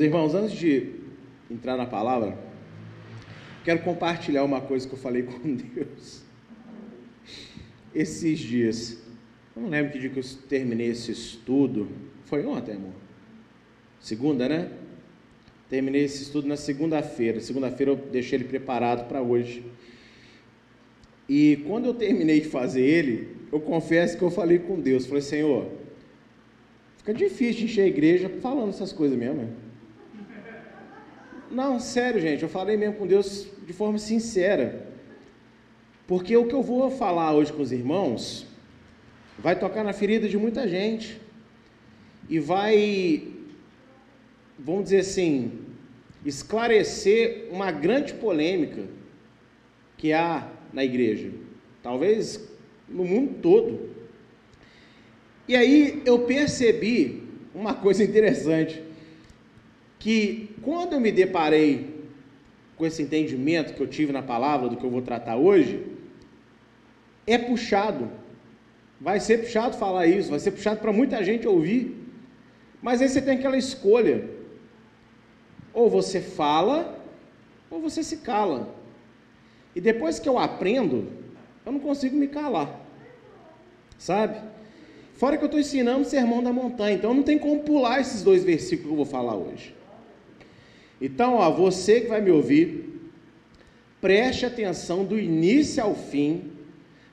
Meus irmãos, antes de entrar na palavra, quero compartilhar uma coisa que eu falei com Deus esses dias. Eu não lembro que dia que eu terminei esse estudo. Foi ontem, amor? Segunda, né? Terminei esse estudo na segunda-feira. Segunda-feira eu deixei ele preparado para hoje. E quando eu terminei de fazer ele, eu confesso que eu falei com Deus. Falei, Senhor, fica difícil encher a igreja falando essas coisas mesmo. Não, sério, gente, eu falei mesmo com Deus de forma sincera. Porque o que eu vou falar hoje com os irmãos vai tocar na ferida de muita gente e vai, vamos dizer assim, esclarecer uma grande polêmica que há na igreja, talvez no mundo todo. E aí eu percebi uma coisa interessante que quando eu me deparei com esse entendimento que eu tive na palavra do que eu vou tratar hoje, é puxado. Vai ser puxado falar isso, vai ser puxado para muita gente ouvir. Mas aí você tem aquela escolha. Ou você fala, ou você se cala. E depois que eu aprendo, eu não consigo me calar. Sabe? Fora que eu estou ensinando o sermão da montanha, então não tem como pular esses dois versículos que eu vou falar hoje. Então, ó, você que vai me ouvir, preste atenção do início ao fim,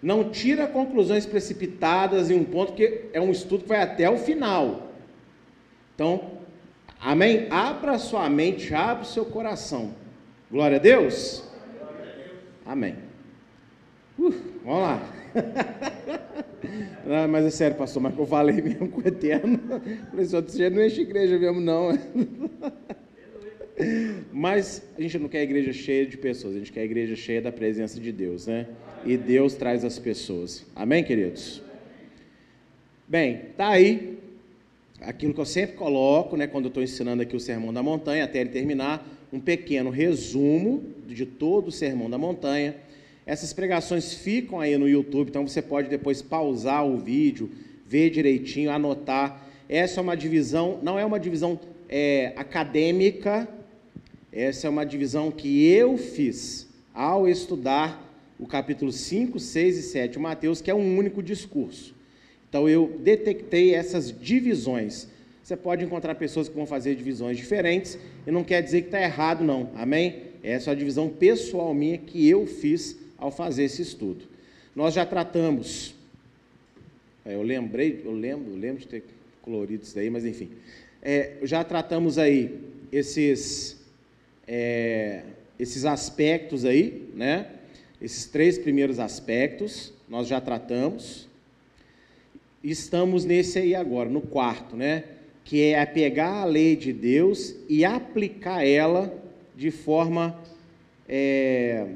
não tira conclusões precipitadas em um ponto que é um estudo que vai até o final. Então, amém? Abra sua mente, abra seu coração. Glória a Deus. Amém. Uh, vamos lá. Não, mas é sério, pastor, mas eu falei mesmo com o Eterno. Falei, só você não enche igreja mesmo, não. Mas a gente não quer a igreja cheia de pessoas, a gente quer a igreja cheia da presença de Deus, né? E Deus traz as pessoas. Amém, queridos? Bem, tá aí aquilo que eu sempre coloco, né, quando eu estou ensinando aqui o Sermão da Montanha, até ele terminar, um pequeno resumo de todo o Sermão da Montanha. Essas pregações ficam aí no YouTube, então você pode depois pausar o vídeo, ver direitinho, anotar. Essa é uma divisão, não é uma divisão é, acadêmica, essa é uma divisão que eu fiz ao estudar o capítulo 5, 6 e 7 de Mateus, que é um único discurso. Então eu detectei essas divisões. Você pode encontrar pessoas que vão fazer divisões diferentes e não quer dizer que está errado, não. Amém? Essa é a divisão pessoal minha que eu fiz ao fazer esse estudo. Nós já tratamos. É, eu lembrei, eu lembro, eu lembro de ter colorido isso daí, mas enfim. É, já tratamos aí esses é, esses aspectos aí, né? Esses três primeiros aspectos nós já tratamos. Estamos nesse aí agora, no quarto, né? Que é pegar a lei de Deus e aplicar ela de forma é,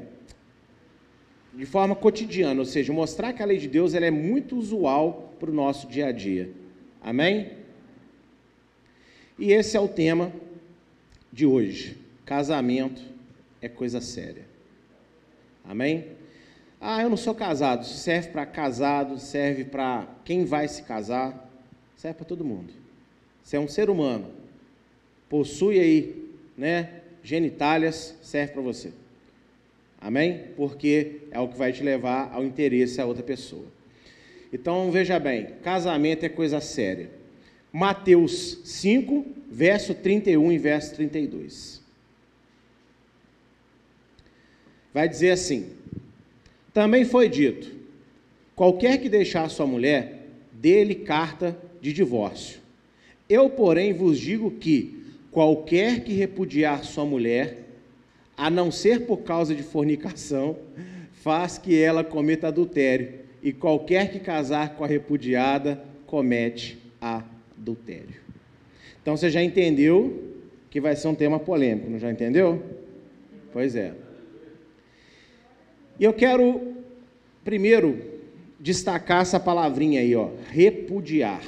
de forma cotidiana, ou seja, mostrar que a lei de Deus ela é muito usual para o nosso dia a dia. Amém? E esse é o tema de hoje. Casamento é coisa séria. Amém? Ah, eu não sou casado. Isso serve para casado, serve para quem vai se casar, serve para todo mundo. Você é um ser humano, possui aí, né, genitálias, serve para você. Amém? Porque é o que vai te levar ao interesse a outra pessoa. Então veja bem, casamento é coisa séria. Mateus 5, verso 31 e verso 32. Vai dizer assim: Também foi dito: qualquer que deixar sua mulher, dê-lhe carta de divórcio. Eu, porém, vos digo que qualquer que repudiar sua mulher, a não ser por causa de fornicação, faz que ela cometa adultério, e qualquer que casar com a repudiada comete adultério. Então você já entendeu que vai ser um tema polêmico, não já entendeu? Pois é. E eu quero, primeiro, destacar essa palavrinha aí, ó, repudiar.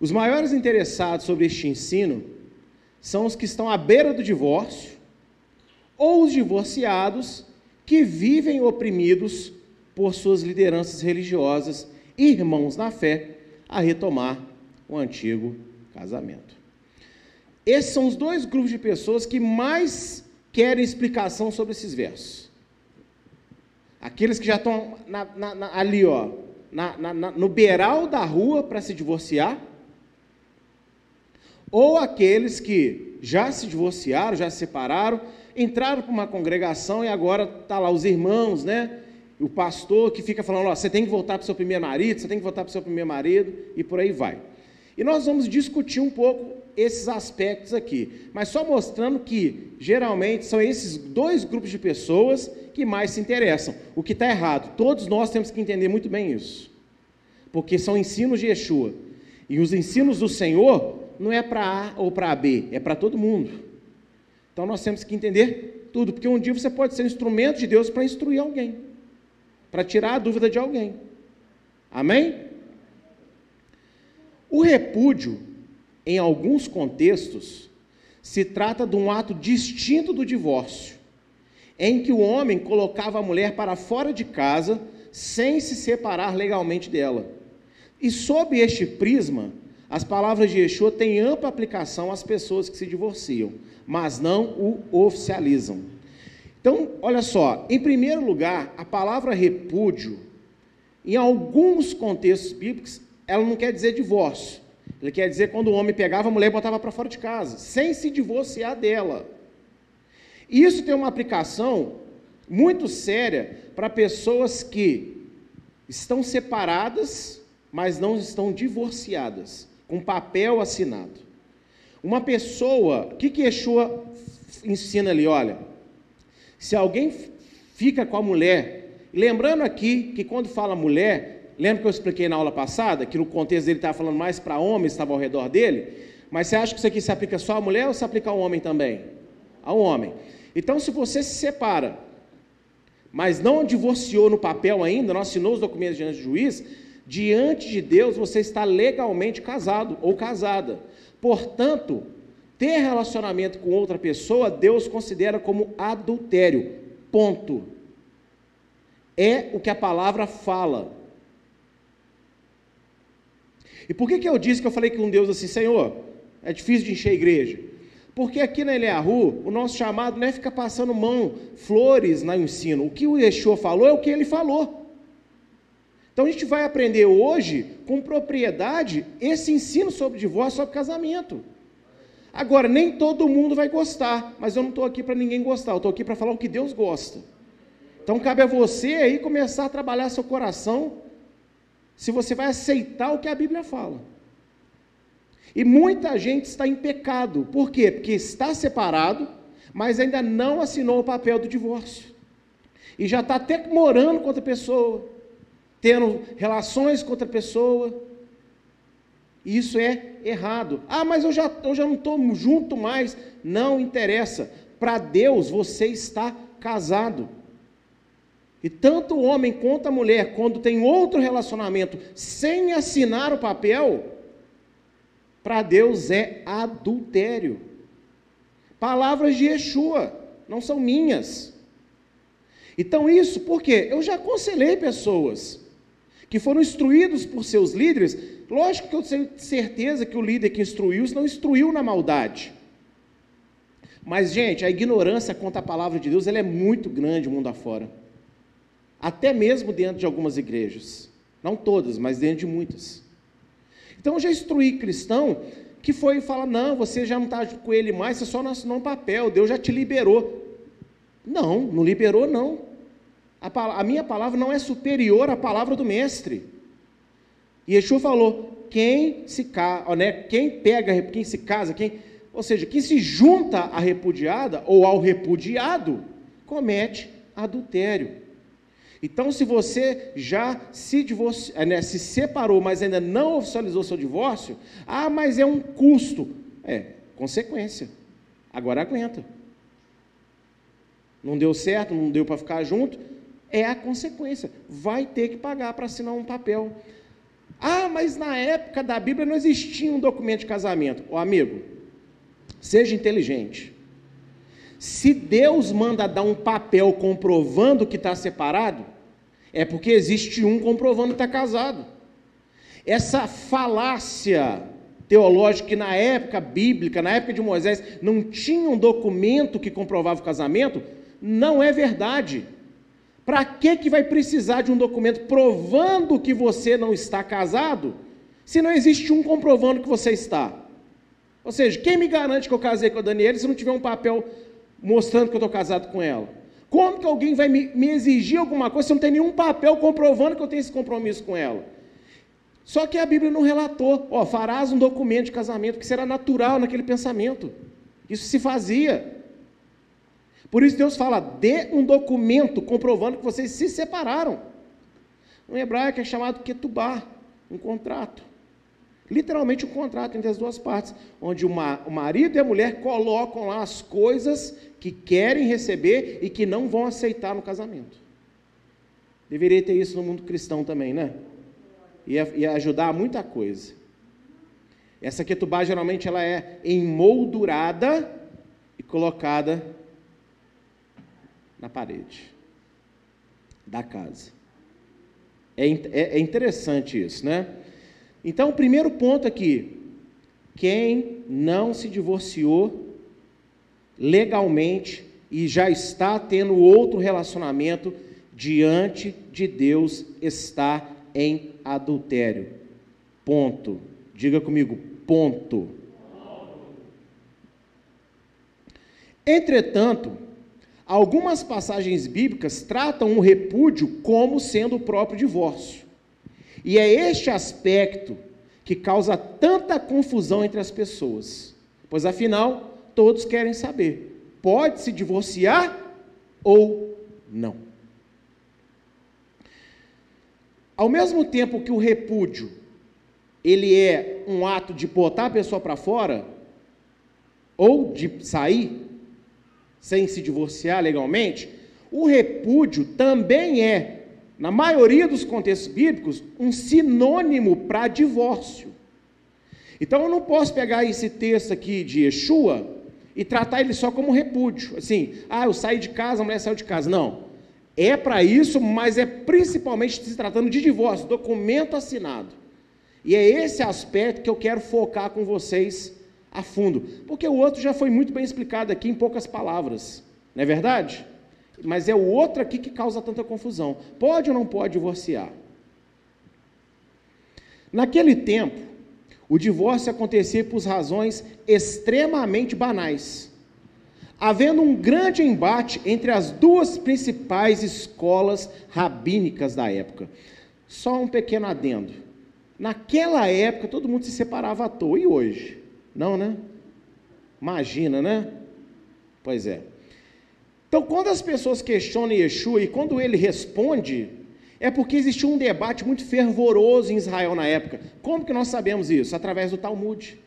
Os maiores interessados sobre este ensino são os que estão à beira do divórcio ou os divorciados que vivem oprimidos por suas lideranças religiosas, irmãos na fé, a retomar o antigo casamento. Esses são os dois grupos de pessoas que mais querem explicação sobre esses versos. Aqueles que já estão na, na, na, ali, ó, no beiral da rua para se divorciar, ou aqueles que já se divorciaram, já se separaram, entraram para uma congregação e agora está lá os irmãos, né? O pastor que fica falando, ó, você tem que voltar para o seu primeiro marido, você tem que voltar para o seu primeiro marido, e por aí vai. E nós vamos discutir um pouco esses aspectos aqui, mas só mostrando que geralmente são esses dois grupos de pessoas que mais se interessam. O que está errado, todos nós temos que entender muito bem isso, porque são ensinos de Yeshua, e os ensinos do Senhor não é para A ou para B, é para todo mundo. Então nós temos que entender tudo, porque um dia você pode ser um instrumento de Deus para instruir alguém, para tirar a dúvida de alguém. Amém? O repúdio, em alguns contextos, se trata de um ato distinto do divórcio, em que o homem colocava a mulher para fora de casa sem se separar legalmente dela. E sob este prisma, as palavras de Yeshua têm ampla aplicação às pessoas que se divorciam, mas não o oficializam. Então, olha só, em primeiro lugar, a palavra repúdio, em alguns contextos bíblicos, ela não quer dizer divórcio. Ele quer dizer quando o homem pegava a mulher e botava para fora de casa, sem se divorciar dela. Isso tem uma aplicação muito séria para pessoas que estão separadas, mas não estão divorciadas, com papel assinado. Uma pessoa, o que, que Yeshua ensina ali? Olha, se alguém fica com a mulher, lembrando aqui que quando fala mulher, Lembra que eu expliquei na aula passada que no contexto ele estava falando mais para homens, estava ao redor dele? Mas você acha que isso aqui se aplica só à mulher ou se aplica ao homem também? Ao homem. Então, se você se separa, mas não divorciou no papel ainda, não assinou os documentos diante do juiz, diante de Deus você está legalmente casado ou casada. Portanto, ter relacionamento com outra pessoa, Deus considera como adultério. Ponto. É o que a palavra fala. E por que, que eu disse que eu falei com Deus assim, Senhor, é difícil de encher a igreja? Porque aqui na Eliahu, o nosso chamado não é ficar passando mão, flores no ensino. O que o Yeshua falou é o que ele falou. Então a gente vai aprender hoje, com propriedade, esse ensino sobre divórcio, sobre casamento. Agora, nem todo mundo vai gostar, mas eu não estou aqui para ninguém gostar, eu estou aqui para falar o que Deus gosta. Então cabe a você aí começar a trabalhar seu coração se você vai aceitar o que a Bíblia fala. E muita gente está em pecado. Por quê? Porque está separado, mas ainda não assinou o papel do divórcio. E já está até morando com outra pessoa, tendo relações com outra pessoa. Isso é errado. Ah, mas eu já, eu já não estou junto mais. Não interessa. Para Deus, você está casado. E tanto o homem quanto a mulher, quando tem outro relacionamento sem assinar o papel, para Deus é adultério. Palavras de Yeshua, não são minhas. Então, isso porque eu já aconselhei pessoas que foram instruídos por seus líderes. Lógico que eu tenho certeza que o líder que instruiu não instruiu na maldade. Mas, gente, a ignorância quanto à palavra de Deus ela é muito grande mundo afora até mesmo dentro de algumas igrejas. Não todas, mas dentro de muitas. Então eu já instruí cristão que foi falar: não, você já não está com ele mais, você só não um papel, Deus já te liberou. Não, não liberou, não. A, a minha palavra não é superior à palavra do mestre. E Yeshua falou: quem se casa, né, quem pega, quem se casa, quem, ou seja, quem se junta à repudiada ou ao repudiado, comete adultério. Então, se você já se, divorci... Eh, né, se separou, mas ainda não oficializou seu divórcio, ah, mas é um custo. É, consequência. Agora aguenta. Não deu certo, não deu para ficar junto, é a consequência. Vai ter que pagar para assinar um papel. Ah, mas na época da Bíblia não existia um documento de casamento. Ô amigo, seja inteligente. Se Deus manda dar um papel comprovando que está separado, é porque existe um comprovando que está casado. Essa falácia teológico que na época bíblica, na época de Moisés, não tinha um documento que comprovava o casamento, não é verdade. Para que, que vai precisar de um documento provando que você não está casado, se não existe um comprovando que você está? Ou seja, quem me garante que eu casei com a Daniela se não tiver um papel mostrando que eu estou casado com ela? Como que alguém vai me, me exigir alguma coisa se não tem nenhum papel comprovando que eu tenho esse compromisso com ela? Só que a Bíblia não relatou, ó, farás um documento de casamento, que será natural naquele pensamento. Isso se fazia. Por isso Deus fala, dê um documento comprovando que vocês se separaram. No hebraico é chamado ketubá, um contrato. Literalmente um contrato entre as duas partes, onde uma, o marido e a mulher colocam lá as coisas que querem receber e que não vão aceitar no casamento. Deveria ter isso no mundo cristão também, né? ia, ia ajudar muita coisa. Essa ketubá geralmente ela é emoldurada e colocada na parede da casa. É, é, é interessante isso, né? Então, o primeiro ponto aqui: quem não se divorciou legalmente e já está tendo outro relacionamento diante de Deus está em adultério. Ponto. Diga comigo, ponto. Entretanto, algumas passagens bíblicas tratam o repúdio como sendo o próprio divórcio. E é este aspecto que causa tanta confusão entre as pessoas. Pois afinal, todos querem saber: pode se divorciar ou não? Ao mesmo tempo que o repúdio ele é um ato de botar a pessoa para fora ou de sair sem se divorciar legalmente, o repúdio também é, na maioria dos contextos bíblicos, um sinônimo para divórcio. Então eu não posso pegar esse texto aqui de Yeshua e tratar ele só como repúdio. Assim, ah, eu saí de casa, a mulher saiu de casa. Não. É para isso, mas é principalmente se tratando de divórcio, documento assinado. E é esse aspecto que eu quero focar com vocês a fundo, porque o outro já foi muito bem explicado aqui em poucas palavras, não é verdade? Mas é o outro aqui que causa tanta confusão. Pode ou não pode divorciar? Naquele tempo, o divórcio acontecia por razões extremamente banais havendo um grande embate entre as duas principais escolas rabínicas da época. Só um pequeno adendo. Naquela época todo mundo se separava à toa, e hoje? Não, né? Imagina, né? Pois é. Então, quando as pessoas questionam Yeshua e quando ele responde, é porque existia um debate muito fervoroso em Israel na época. Como que nós sabemos isso? Através do Talmud.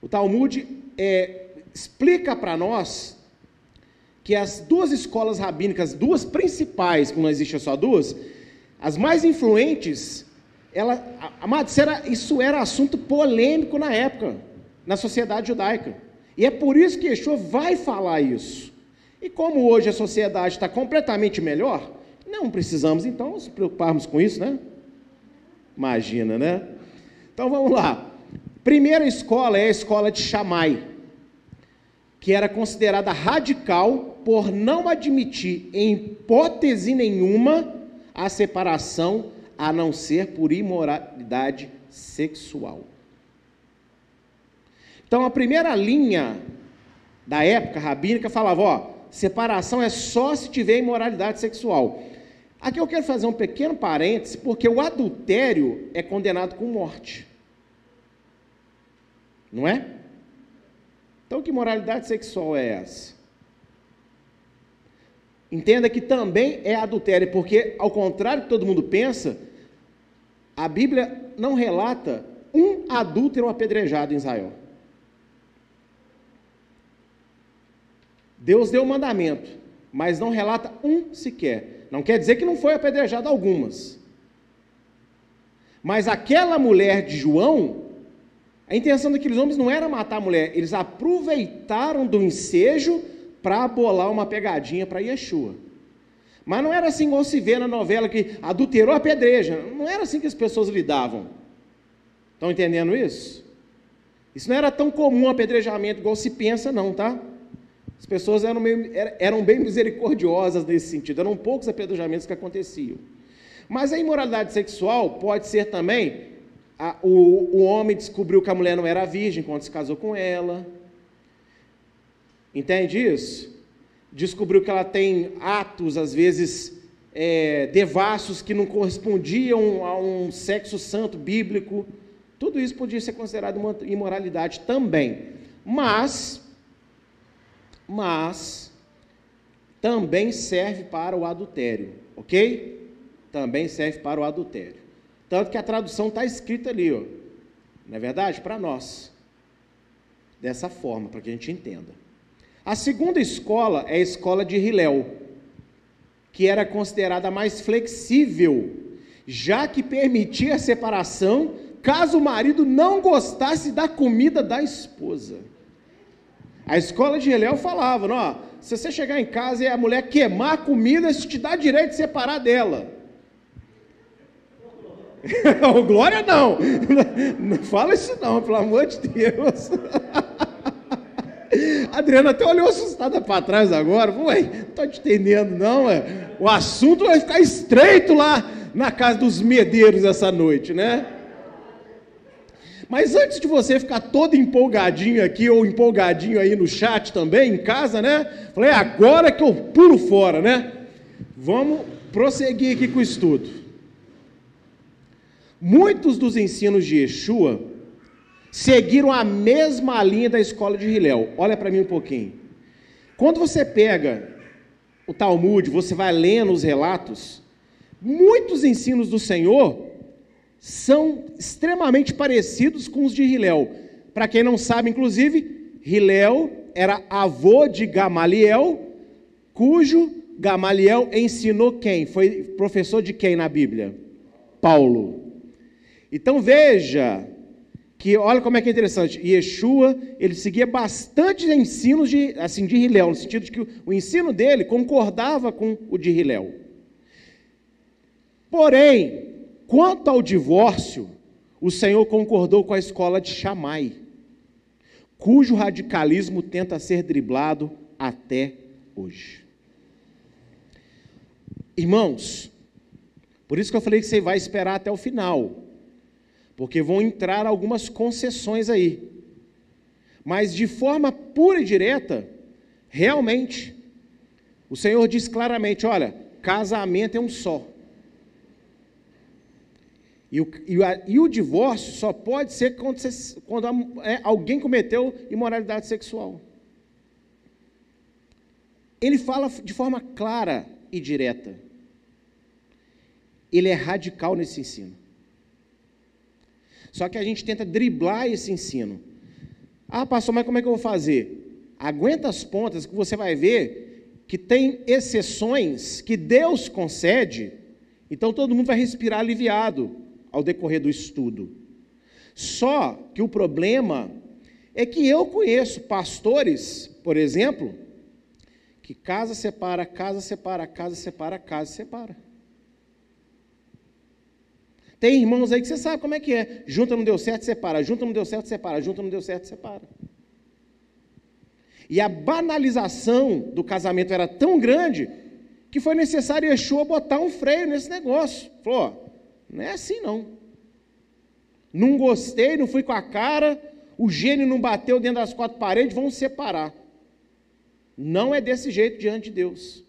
O Talmud é, explica para nós que as duas escolas rabínicas, duas principais, como não existe só duas, as mais influentes, ela, isso era assunto polêmico na época, na sociedade judaica. E é por isso que Yeshua vai falar isso. E como hoje a sociedade está completamente melhor, não precisamos então nos preocuparmos com isso, né? Imagina, né? Então vamos lá. Primeira escola é a escola de Shammai que era considerada radical por não admitir, em hipótese nenhuma, a separação a não ser por imoralidade sexual. Então, a primeira linha da época rabínica falava: ó, separação é só se tiver imoralidade sexual. Aqui eu quero fazer um pequeno parêntese, porque o adultério é condenado com morte. Não é? Então, que moralidade sexual é essa? Entenda que também é adultério, porque, ao contrário que todo mundo pensa, a Bíblia não relata um adúltero apedrejado em Israel. Deus deu o mandamento, mas não relata um sequer. Não quer dizer que não foi apedrejado algumas. Mas aquela mulher de João a intenção daqueles homens não era matar a mulher, eles aproveitaram do ensejo para bolar uma pegadinha para Yeshua. Mas não era assim igual se vê na novela que adulterou a pedreja. Não era assim que as pessoas lidavam. Estão entendendo isso? Isso não era tão comum apedrejamento igual se pensa, não, tá? As pessoas eram, meio, eram bem misericordiosas nesse sentido, eram poucos apedrejamentos que aconteciam. Mas a imoralidade sexual pode ser também a, o, o homem descobriu que a mulher não era virgem quando se casou com ela. Entende isso? Descobriu que ela tem atos, às vezes, é, devassos que não correspondiam a um sexo santo bíblico. Tudo isso podia ser considerado uma imoralidade também. Mas, mas, também serve para o adultério, ok? Também serve para o adultério. Tanto que a tradução está escrita ali, ó. não é verdade? Para nós. Dessa forma, para que a gente entenda. A segunda escola é a escola de Hilel, que era considerada mais flexível, já que permitia a separação caso o marido não gostasse da comida da esposa. A escola de Hilel falava, ó, se você chegar em casa e a mulher queimar a comida, isso te dá direito de separar dela. oh, glória não. Não fala isso não, pelo amor de Deus. Adriana até olhou assustada para trás agora. Ué, não estou te entendendo não. Ué. O assunto vai ficar estreito lá na casa dos medeiros essa noite, né? Mas antes de você ficar todo empolgadinho aqui ou empolgadinho aí no chat também, em casa, né? Falei, é agora que eu pulo fora, né? Vamos prosseguir aqui com o estudo. Muitos dos ensinos de Yeshua seguiram a mesma linha da escola de Hilel. Olha para mim um pouquinho. Quando você pega o Talmud, você vai lendo os relatos, muitos ensinos do Senhor são extremamente parecidos com os de Hilel. Para quem não sabe, inclusive, Hilel era avô de Gamaliel, cujo Gamaliel ensinou quem? Foi professor de quem na Bíblia? Paulo. Então veja que olha como é que é interessante. Yeshua, ele seguia bastante ensinos de assim de Hilel, no sentido de que o, ensino dele concordava com o de Hilel. Porém, quanto ao divórcio, o Senhor concordou com a escola de Shammai, cujo radicalismo tenta ser driblado até hoje. Irmãos, por isso que eu falei que você vai esperar até o final porque vão entrar algumas concessões aí. Mas de forma pura e direta, realmente, o Senhor diz claramente: olha, casamento é um só. E o, e, a, e o divórcio só pode ser quando, você, quando a, é, alguém cometeu imoralidade sexual. Ele fala de forma clara e direta. Ele é radical nesse ensino. Só que a gente tenta driblar esse ensino. Ah, pastor, mas como é que eu vou fazer? Aguenta as pontas que você vai ver que tem exceções que Deus concede, então todo mundo vai respirar aliviado ao decorrer do estudo. Só que o problema é que eu conheço pastores, por exemplo, que casa separa, casa separa, casa separa, casa separa. Tem irmãos aí que você sabe como é que é. Junta não deu certo, separa. Junta não deu certo, separa. Junta não deu certo, separa. E a banalização do casamento era tão grande que foi necessário Yeshua botar um freio nesse negócio. Falou: ó, não é assim não. Não gostei, não fui com a cara, o gênio não bateu dentro das quatro paredes, vamos separar. Não é desse jeito diante de Deus.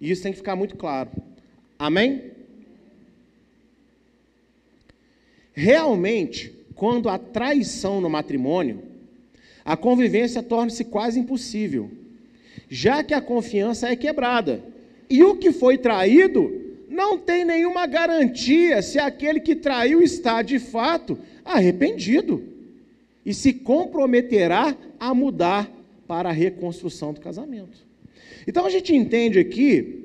E isso tem que ficar muito claro. Amém? Realmente, quando há traição no matrimônio, a convivência torna-se quase impossível, já que a confiança é quebrada. E o que foi traído não tem nenhuma garantia se aquele que traiu está de fato arrependido e se comprometerá a mudar para a reconstrução do casamento. Então a gente entende aqui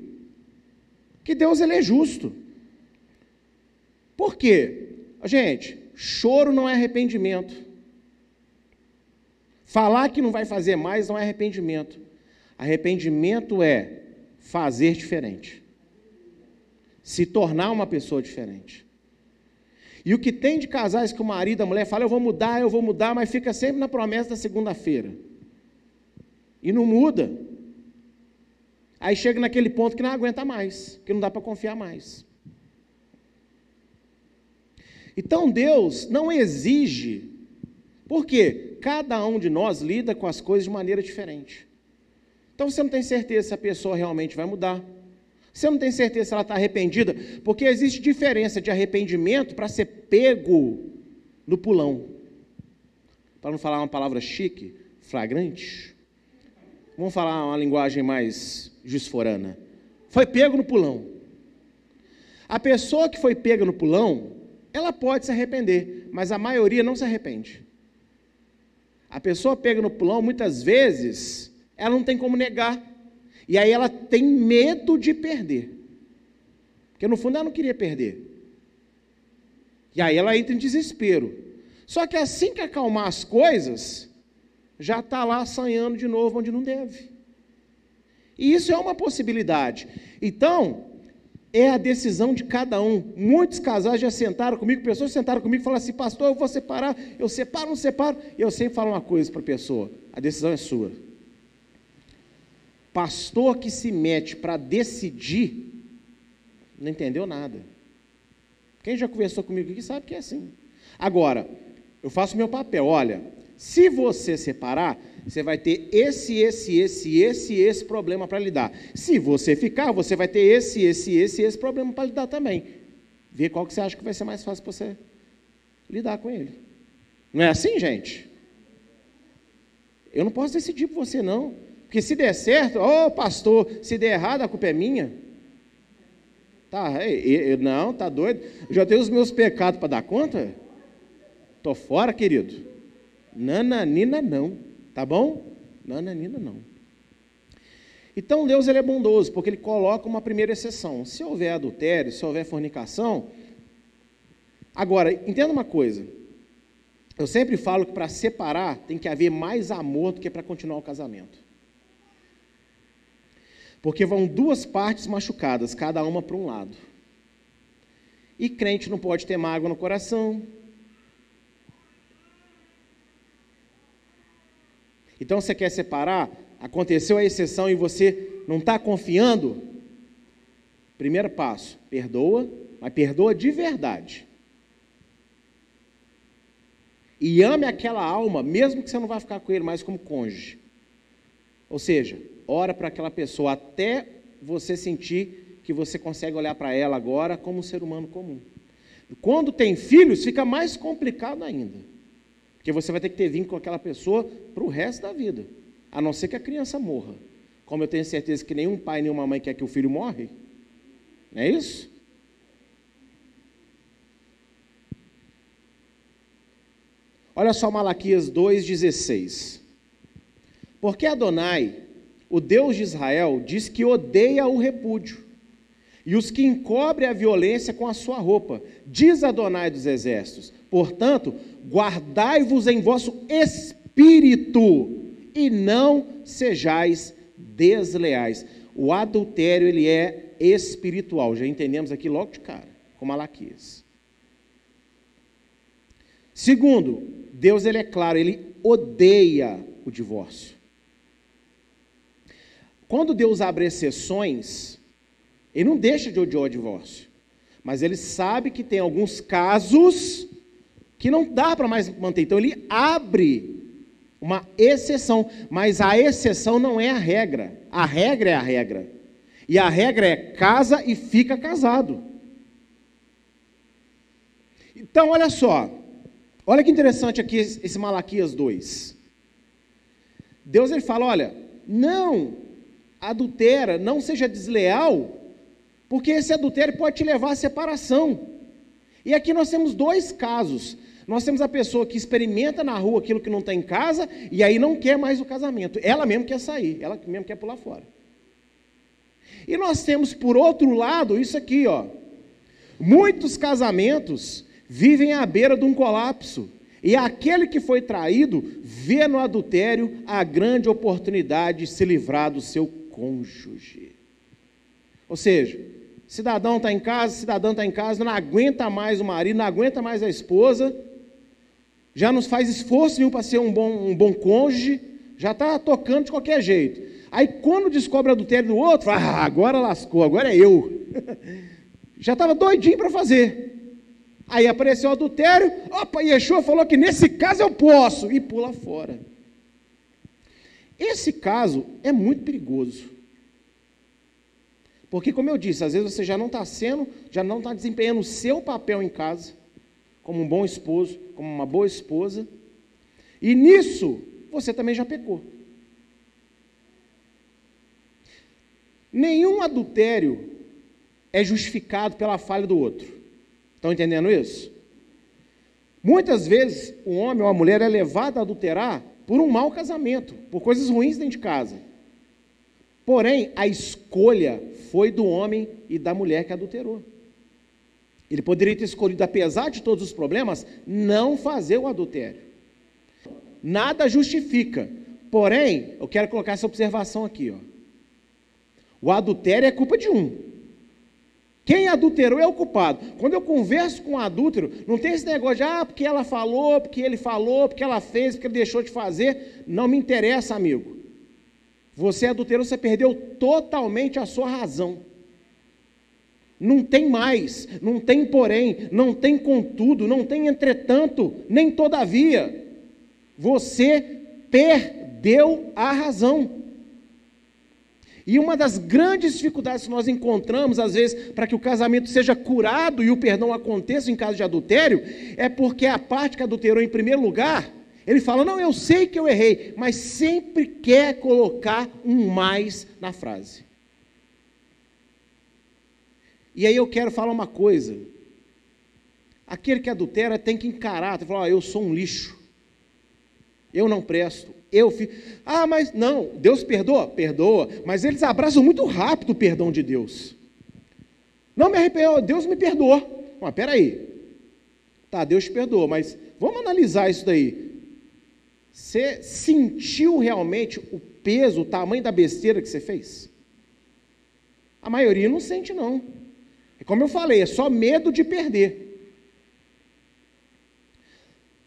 que Deus ele é justo. Por quê? Gente, choro não é arrependimento. Falar que não vai fazer mais não é arrependimento. Arrependimento é fazer diferente. Se tornar uma pessoa diferente. E o que tem de casais que o marido, a mulher fala, eu vou mudar, eu vou mudar, mas fica sempre na promessa da segunda-feira. E não muda. Aí chega naquele ponto que não aguenta mais, que não dá para confiar mais. Então Deus não exige, porque cada um de nós lida com as coisas de maneira diferente. Então você não tem certeza se a pessoa realmente vai mudar. Você não tem certeza se ela está arrependida, porque existe diferença de arrependimento para ser pego no pulão. Para não falar uma palavra chique, flagrante. Vamos falar uma linguagem mais jusforana. Foi pego no pulão. A pessoa que foi pega no pulão, ela pode se arrepender, mas a maioria não se arrepende. A pessoa pega no pulão, muitas vezes, ela não tem como negar. E aí ela tem medo de perder. Porque no fundo ela não queria perder. E aí ela entra em desespero. Só que assim que acalmar as coisas, já está lá assanhando de novo onde não deve. E isso é uma possibilidade. Então, é a decisão de cada um. Muitos casais já sentaram comigo, pessoas sentaram comigo e falaram assim, pastor, eu vou separar, eu separo, não separo. E eu sempre falo uma coisa para a pessoa, a decisão é sua. Pastor que se mete para decidir, não entendeu nada. Quem já conversou comigo aqui sabe que é assim. Agora, eu faço meu papel, olha, se você separar, você vai ter esse, esse, esse, esse, esse problema para lidar. Se você ficar, você vai ter esse, esse, esse, esse problema para lidar também. Vê qual que você acha que vai ser mais fácil para você lidar com ele. Não é assim, gente? Eu não posso decidir por você, não. Porque se der certo, ô oh, pastor, se der errado, a culpa é minha. Tá, eu, não, tá doido? já tenho os meus pecados para dar conta? Tô fora, querido. Nananina não, tá bom? Nananina não. Então Deus ele é bondoso, porque ele coloca uma primeira exceção. Se houver adultério, se houver fornicação, agora, entenda uma coisa. Eu sempre falo que para separar tem que haver mais amor do que para continuar o casamento. Porque vão duas partes machucadas, cada uma para um lado. E crente não pode ter mágoa no coração. Então você quer separar? Aconteceu a exceção e você não está confiando? Primeiro passo, perdoa, mas perdoa de verdade. E ame aquela alma, mesmo que você não vá ficar com ele mais como cônjuge. Ou seja, ora para aquela pessoa até você sentir que você consegue olhar para ela agora como um ser humano comum. Quando tem filhos, fica mais complicado ainda. Porque você vai ter que ter vínculo com aquela pessoa para o resto da vida. A não ser que a criança morra. Como eu tenho certeza que nenhum pai, nenhuma mãe quer que o filho morre. Não é isso? Olha só Malaquias 2,16. Porque Adonai, o Deus de Israel, diz que odeia o repúdio e os que encobrem a violência com a sua roupa, diz Adonai dos exércitos. Portanto, guardai-vos em vosso espírito e não sejais desleais. O adultério ele é espiritual, já entendemos aqui logo de cara, com Malaquias. Segundo, Deus ele é claro, ele odeia o divórcio. Quando Deus abre exceções, ele não deixa de odiar o divórcio. Mas ele sabe que tem alguns casos que não dá para mais manter. Então ele abre uma exceção, mas a exceção não é a regra. A regra é a regra. E a regra é casa e fica casado. Então, olha só. Olha que interessante aqui esse Malaquias 2. Deus ele fala, olha, não adultera, não seja desleal, porque esse adultério pode te levar à separação. E aqui nós temos dois casos. Nós temos a pessoa que experimenta na rua aquilo que não tem em casa e aí não quer mais o casamento. Ela mesmo quer sair, ela mesmo quer pular fora. E nós temos, por outro lado, isso aqui, ó. Muitos casamentos vivem à beira de um colapso. E aquele que foi traído vê no adultério a grande oportunidade de se livrar do seu cônjuge. Ou seja, cidadão está em casa, cidadã está em casa, não aguenta mais o marido, não aguenta mais a esposa, já não faz esforço nenhum para ser um bom, um bom cônjuge, já está tocando de qualquer jeito. Aí quando descobre o adultério do outro, ah, agora lascou, agora é eu. já estava doidinho para fazer. Aí apareceu o adultério, opa, Yeshua falou que nesse caso eu posso, e pula fora. Esse caso é muito perigoso. Porque, como eu disse, às vezes você já não está sendo, já não está desempenhando o seu papel em casa, como um bom esposo, como uma boa esposa, e nisso você também já pecou. Nenhum adultério é justificado pela falha do outro. Estão entendendo isso? Muitas vezes o homem ou a mulher é levado a adulterar por um mau casamento, por coisas ruins dentro de casa. Porém, a escolha foi do homem e da mulher que adulterou. Ele poderia ter escolhido, apesar de todos os problemas, não fazer o adultério. Nada justifica. Porém, eu quero colocar essa observação aqui. Ó. O adultério é culpa de um. Quem adulterou é o culpado. Quando eu converso com um adúltero, não tem esse negócio de, ah, porque ela falou, porque ele falou, porque ela fez, porque ele deixou de fazer. Não me interessa, amigo. Você adulterou, você perdeu totalmente a sua razão. Não tem mais, não tem porém, não tem contudo, não tem entretanto, nem todavia. Você perdeu a razão. E uma das grandes dificuldades que nós encontramos, às vezes, para que o casamento seja curado e o perdão aconteça em caso de adultério, é porque a parte que adulterou em primeiro lugar ele fala: Não, eu sei que eu errei, mas sempre quer colocar um mais na frase. E aí eu quero falar uma coisa. Aquele que adultera tem que encarar, tem que falar: oh, Eu sou um lixo, eu não presto, eu fico. Ah, mas não, Deus perdoa? Perdoa, mas eles abraçam muito rápido o perdão de Deus. Não me arrependo, Deus me perdoou. Mas peraí. Tá, Deus te perdoa, mas vamos analisar isso daí. Você sentiu realmente o peso, o tamanho da besteira que você fez? A maioria não sente, não. É como eu falei, é só medo de perder.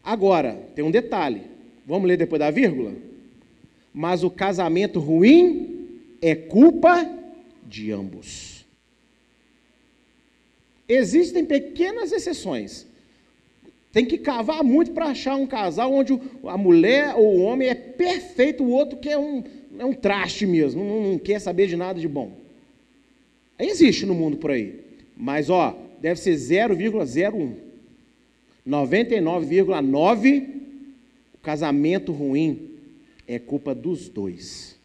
Agora, tem um detalhe. Vamos ler depois da vírgula? Mas o casamento ruim é culpa de ambos. Existem pequenas exceções. Tem que cavar muito para achar um casal onde a mulher ou o homem é perfeito, o outro que é um, é um traste mesmo, não, não quer saber de nada de bom. Existe no mundo por aí. Mas, ó, deve ser 0,01. 99,9 o casamento ruim é culpa dos dois.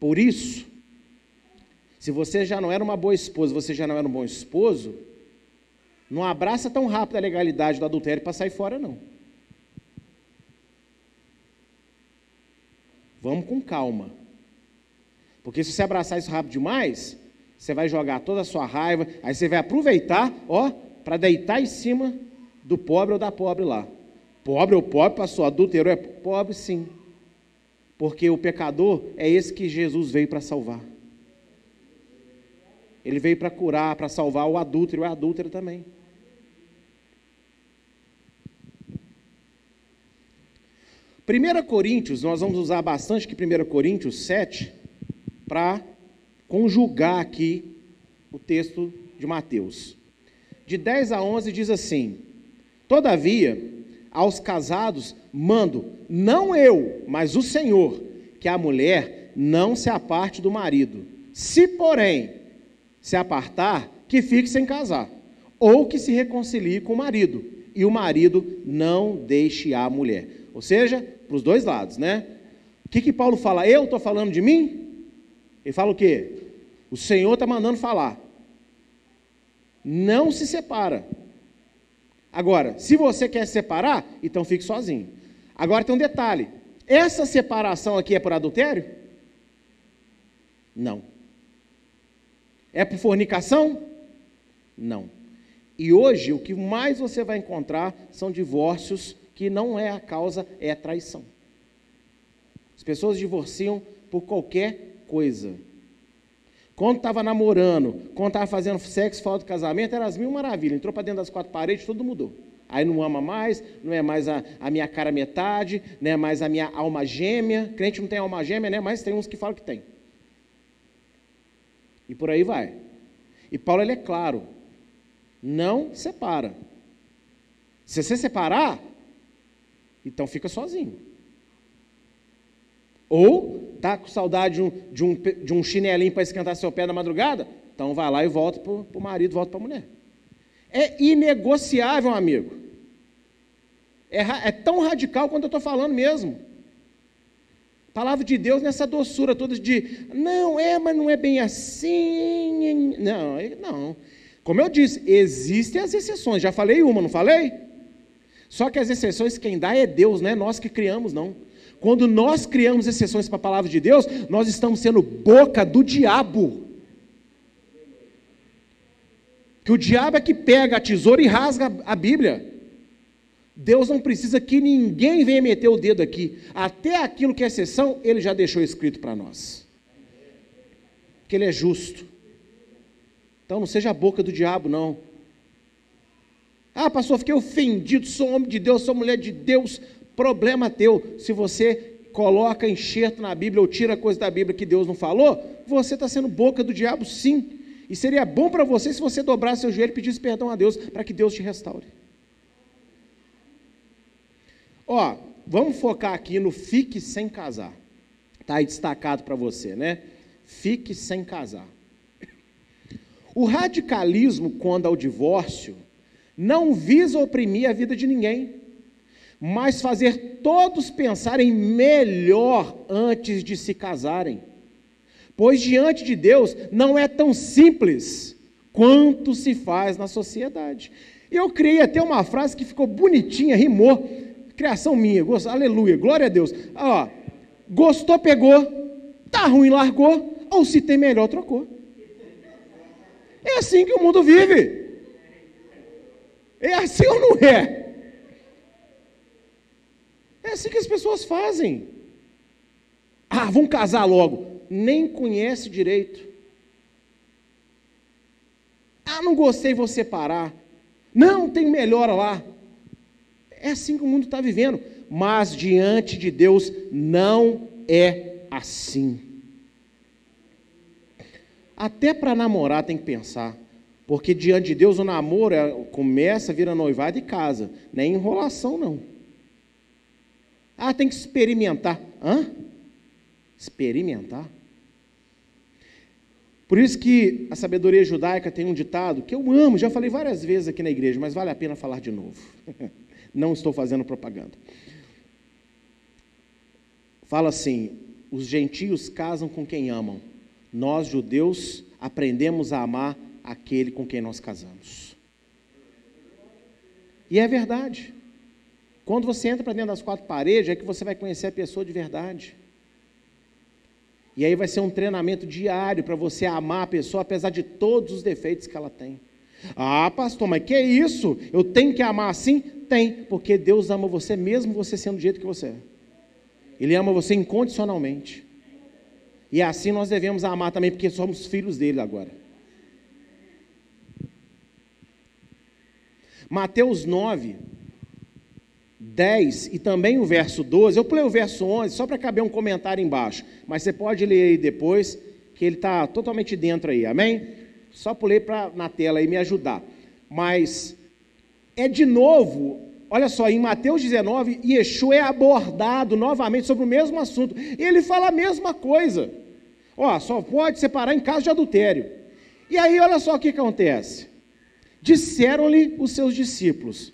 Por isso, se você já não era uma boa esposa, você já não era um bom esposo, não abraça tão rápido a legalidade do adultério para sair fora, não. Vamos com calma. Porque se você abraçar isso rápido demais, você vai jogar toda a sua raiva, aí você vai aproveitar, ó, para deitar em cima do pobre ou da pobre lá. Pobre ou pobre, pastor, adultério é pobre sim. Porque o pecador é esse que Jesus veio para salvar. Ele veio para curar, para salvar o adúltero o adúltero também. 1 Coríntios, nós vamos usar bastante que 1 Coríntios 7 para conjugar aqui o texto de Mateus. De 10 a 11 diz assim: Todavia, aos casados mando, não eu, mas o Senhor, que a mulher não se aparte do marido. Se, porém, se apartar, que fique sem casar, ou que se reconcilie com o marido, e o marido não deixe a mulher. Ou seja, para os dois lados, né? O que, que Paulo fala? Eu estou falando de mim? Ele fala o quê? O Senhor está mandando falar. Não se separa. Agora, se você quer se separar, então fique sozinho. Agora tem um detalhe: essa separação aqui é por adultério? Não. É por fornicação? Não. E hoje o que mais você vai encontrar são divórcios que não é a causa, é a traição. As pessoas divorciam por qualquer coisa. Quando estava namorando, quando estava fazendo sexo fora do casamento, era as mil maravilhas. Entrou para dentro das quatro paredes, tudo mudou. Aí não ama mais, não é mais a, a, minha cara metade, não é mais a minha alma gêmea. Crente não tem alma gêmea, né? Mas tem uns que falam que tem. E por aí vai. E Paulo ele é claro: não separa. Se você separar, então fica sozinho. Ou tá com saudade de um, de um, de um chinelinho para esquentar seu pé na madrugada? Então vai lá e volta para o marido, volta para a mulher. É inegociável, amigo. É, é tão radical quanto eu estou falando mesmo. Palavra de Deus nessa doçura toda de, não, é, mas não é bem assim. Não, não. Como eu disse, existem as exceções. Já falei uma, não falei? Só que as exceções quem dá é Deus, não é nós que criamos, não. Quando nós criamos exceções para a palavra de Deus, nós estamos sendo boca do diabo. Que o diabo é que pega a tesoura e rasga a Bíblia. Deus não precisa que ninguém venha meter o dedo aqui. Até aquilo que é exceção, ele já deixou escrito para nós. Que ele é justo. Então não seja a boca do diabo, não. Ah, pastor, fiquei ofendido, sou homem de Deus, sou mulher de Deus. Problema teu. Se você coloca enxerto na Bíblia ou tira coisa da Bíblia que Deus não falou, você está sendo boca do diabo, sim. E seria bom para você se você dobrasse seu joelho e pedisse perdão a Deus para que Deus te restaure. Ó, vamos focar aqui no fique sem casar. Está aí destacado para você, né? Fique sem casar. O radicalismo, quando ao divórcio, não visa oprimir a vida de ninguém, mas fazer todos pensarem melhor antes de se casarem. Pois diante de Deus não é tão simples quanto se faz na sociedade. Eu criei até uma frase que ficou bonitinha, rimou, criação minha, gost... aleluia, glória a Deus. Ó, gostou, pegou, tá ruim, largou, ou se tem melhor, trocou. É assim que o mundo vive. É assim ou não é? É assim que as pessoas fazem. Ah, vamos casar logo. Nem conhece direito. Ah, não gostei, vou separar. Não, tem melhor lá. É assim que o mundo está vivendo. Mas diante de Deus não é assim. Até para namorar tem que pensar. Porque diante de Deus o namoro é, começa, vira noivado e casa. Não é enrolação, não. Ah, tem que experimentar. Hã? Experimentar? Por isso que a sabedoria judaica tem um ditado que eu amo, já falei várias vezes aqui na igreja, mas vale a pena falar de novo. Não estou fazendo propaganda. Fala assim: os gentios casam com quem amam. Nós, judeus, aprendemos a amar aquele com quem nós casamos. E é verdade. Quando você entra para dentro das quatro paredes, é que você vai conhecer a pessoa de verdade. E aí vai ser um treinamento diário para você amar a pessoa, apesar de todos os defeitos que ela tem. Ah, pastor, mas que é isso? Eu tenho que amar assim? Tem, porque Deus ama você mesmo você sendo do jeito que você é. Ele ama você incondicionalmente. E assim nós devemos amar também, porque somos filhos dele agora. Mateus 9, 10 e também o verso 12. Eu pulei o verso 11 só para caber um comentário embaixo, mas você pode ler aí depois, que ele está totalmente dentro aí, amém? Só pulei para na tela aí me ajudar. Mas é de novo, olha só, em Mateus 19, Yeshua é abordado novamente sobre o mesmo assunto. Ele fala a mesma coisa. Ó, só pode separar em caso de adultério. E aí, olha só o que acontece. Disseram-lhe os seus discípulos: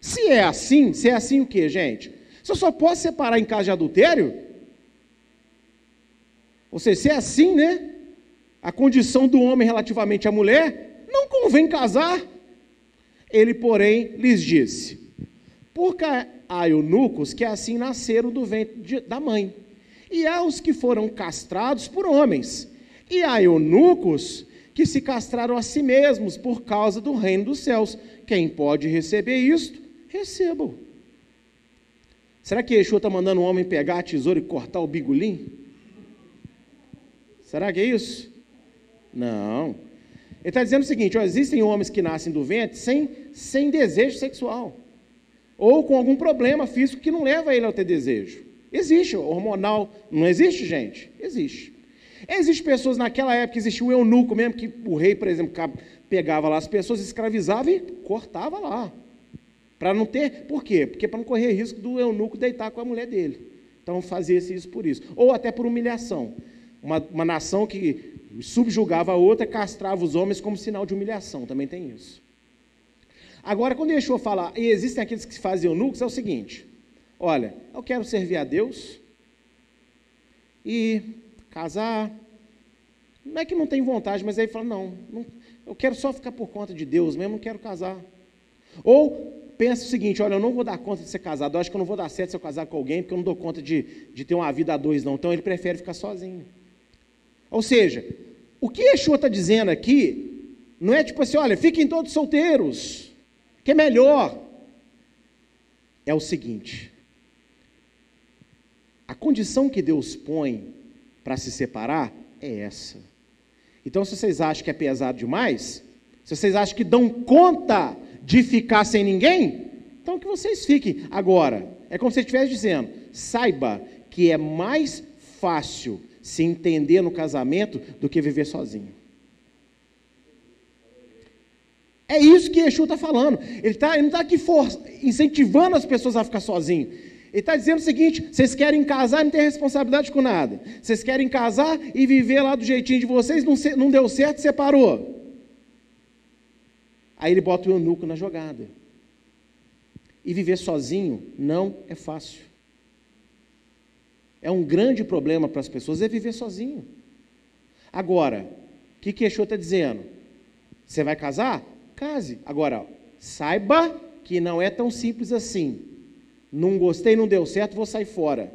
Se é assim, se é assim o que, gente? Se eu só posso separar em caso de adultério? Ou seja, se é assim, né? a condição do homem relativamente à mulher, não convém casar. Ele, porém, lhes disse: Porque há eunucos que assim nasceram do ventre da mãe, e há os que foram castrados por homens, e há eunucos que se castraram a si mesmos por causa do reino dos céus. Quem pode receber isto, recebam. Será que Yeshua está mandando o homem pegar a tesoura e cortar o bigolim? Será que é isso? Não. Ele está dizendo o seguinte: ó, existem homens que nascem do ventre sem, sem desejo sexual, ou com algum problema físico que não leva ele a ter desejo. Existe, hormonal. Não existe, gente? Existe. Existem pessoas, naquela época existia o eunuco mesmo, que o rei, por exemplo, pegava lá as pessoas, escravizava e cortava lá. Para não ter. Por quê? Porque para não correr risco do eunuco deitar com a mulher dele. Então fazia-se isso por isso. Ou até por humilhação. Uma, uma nação que subjugava a outra, castrava os homens como sinal de humilhação. Também tem isso. Agora, quando Yeshua fala, e existem aqueles que fazem eunucos, é o seguinte: olha, eu quero servir a Deus e casar. Não é que não tem vontade, mas aí fala, não, não eu quero só ficar por conta de Deus mesmo, não quero casar. Ou pensa o seguinte: olha, eu não vou dar conta de ser casado, eu acho que eu não vou dar certo se eu casar com alguém, porque eu não dou conta de, de ter uma vida a dois, não. Então ele prefere ficar sozinho. Ou seja, o que Yeshua está dizendo aqui não é tipo assim, olha, fiquem todos solteiros, que é melhor. É o seguinte: a condição que Deus põe para se separar é essa. Então, se vocês acham que é pesado demais, se vocês acham que dão conta de ficar sem ninguém, então que vocês fiquem. Agora, é como se estivesse dizendo: saiba que é mais fácil se entender no casamento do que viver sozinho. É isso que Yeshua está falando. Ele, tá, ele não está aqui for, incentivando as pessoas a ficar sozinho. Ele está dizendo o seguinte: vocês querem casar e não ter responsabilidade com nada. Vocês querem casar e viver lá do jeitinho de vocês, não, não deu certo, separou. Aí ele bota o eunuco na jogada. E viver sozinho não é fácil. É um grande problema para as pessoas é viver sozinho. Agora, o que que Yeshua está dizendo? Você vai casar? Case. Agora, saiba que não é tão simples assim. Não gostei, não deu certo, vou sair fora.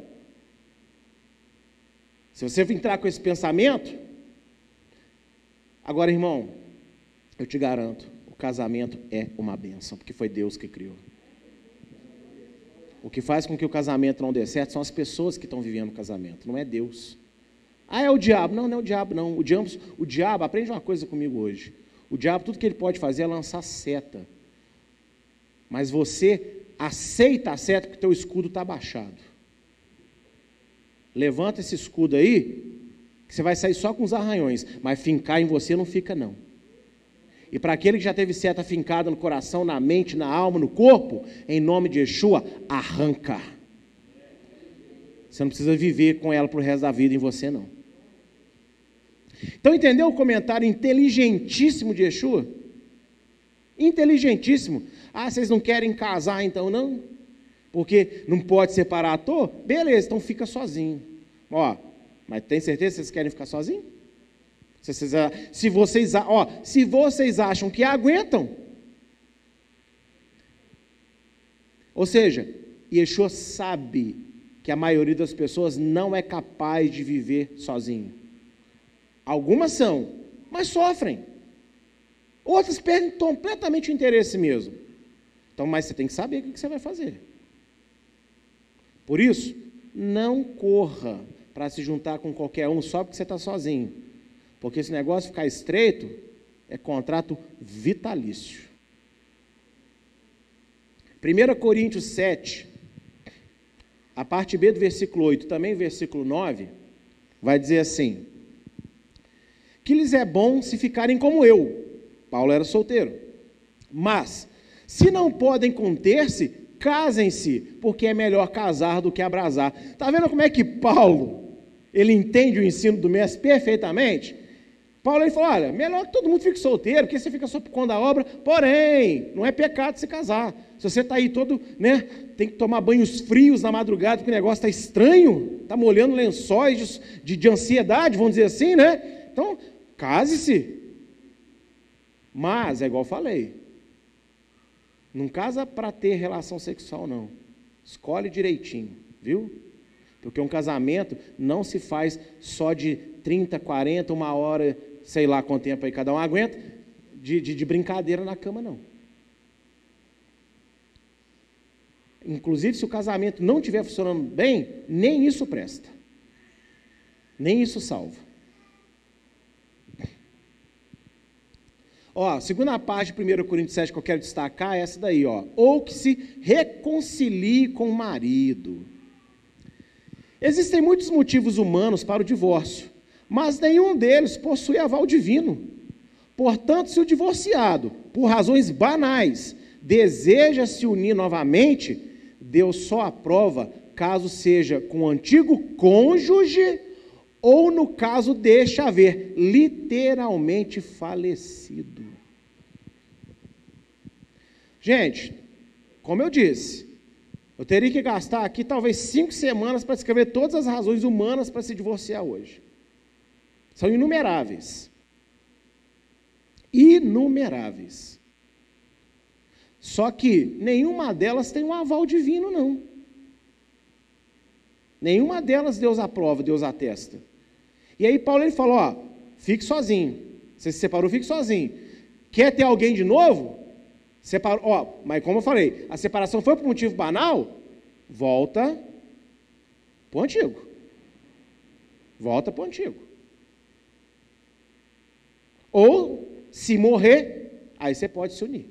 Se você entrar com esse pensamento, agora, irmão, eu te garanto, casamento é uma benção, porque foi Deus que criou. O que faz com que o casamento não dê certo são as pessoas que estão vivendo o casamento, não é Deus. Ah, é o diabo. Não, não é o diabo, não. O diabo, o diabo, aprende uma coisa comigo hoje. O diabo, tudo que ele pode fazer é lançar seta. Mas você aceita a seta porque teu escudo está abaixado. Levanta esse escudo aí, que você vai sair só com os arranhões, mas fincar em você não fica não. E para aquele que já teve seta fincada no coração, na mente, na alma, no corpo, em nome de Yeshua, arranca. Você não precisa viver com ela para o resto da vida em você, não. Então, entendeu o comentário inteligentíssimo de Yeshua? Inteligentíssimo. Ah, vocês não querem casar então, não? Porque não pode separar a toa? Beleza, então fica sozinho. Ó, mas tem certeza que vocês querem ficar sozinhos? Se vocês, se vocês, ó, se vocês acham que aguentam, ou seja, Yeshua sabe que a maioria das pessoas não é capaz de viver sozinho. Algumas são, mas sofrem. Outras perdem completamente o interesse mesmo. Então, mas você tem que saber o que você vai fazer. Por isso, não corra para se juntar com qualquer um só porque você está sozinho. Porque esse negócio ficar estreito é contrato vitalício. 1 Coríntios 7, a parte B do versículo 8, também versículo 9, vai dizer assim: Que lhes é bom se ficarem como eu. Paulo era solteiro. Mas, se não podem conter-se, casem-se, porque é melhor casar do que abrasar. Está vendo como é que Paulo, ele entende o ensino do mestre perfeitamente? Paulo ele falou: olha, melhor que todo mundo fique solteiro, porque você fica só por conta da obra. Porém, não é pecado se casar. Se você está aí todo, né, tem que tomar banhos frios na madrugada, porque o negócio está estranho, está molhando lençóis de, de, de ansiedade, vamos dizer assim, né? Então, case-se. Mas, é igual eu falei, não casa para ter relação sexual, não. Escolhe direitinho, viu? Porque um casamento não se faz só de 30, 40, uma hora sei lá quanto tempo aí cada um aguenta, de, de, de brincadeira na cama, não. Inclusive, se o casamento não estiver funcionando bem, nem isso presta. Nem isso salva. Ó, segunda parte de 1 Coríntios 7 que eu quero destacar é essa daí, ó. Ou que se reconcilie com o marido. Existem muitos motivos humanos para o divórcio, mas nenhum deles possui aval divino. Portanto, se o divorciado, por razões banais, deseja se unir novamente, Deus só aprova caso seja com o antigo cônjuge ou no caso deixa haver literalmente falecido. Gente, como eu disse, eu teria que gastar aqui talvez cinco semanas para escrever todas as razões humanas para se divorciar hoje. São inumeráveis. Inumeráveis. Só que nenhuma delas tem um aval divino, não. Nenhuma delas Deus aprova, Deus atesta. E aí Paulo ele falou, ó, fique sozinho. Você se separou, fique sozinho. Quer ter alguém de novo? Separou, ó, mas como eu falei, a separação foi por motivo banal? Volta para o antigo. Volta para o antigo. Ou, se morrer, aí você pode se unir.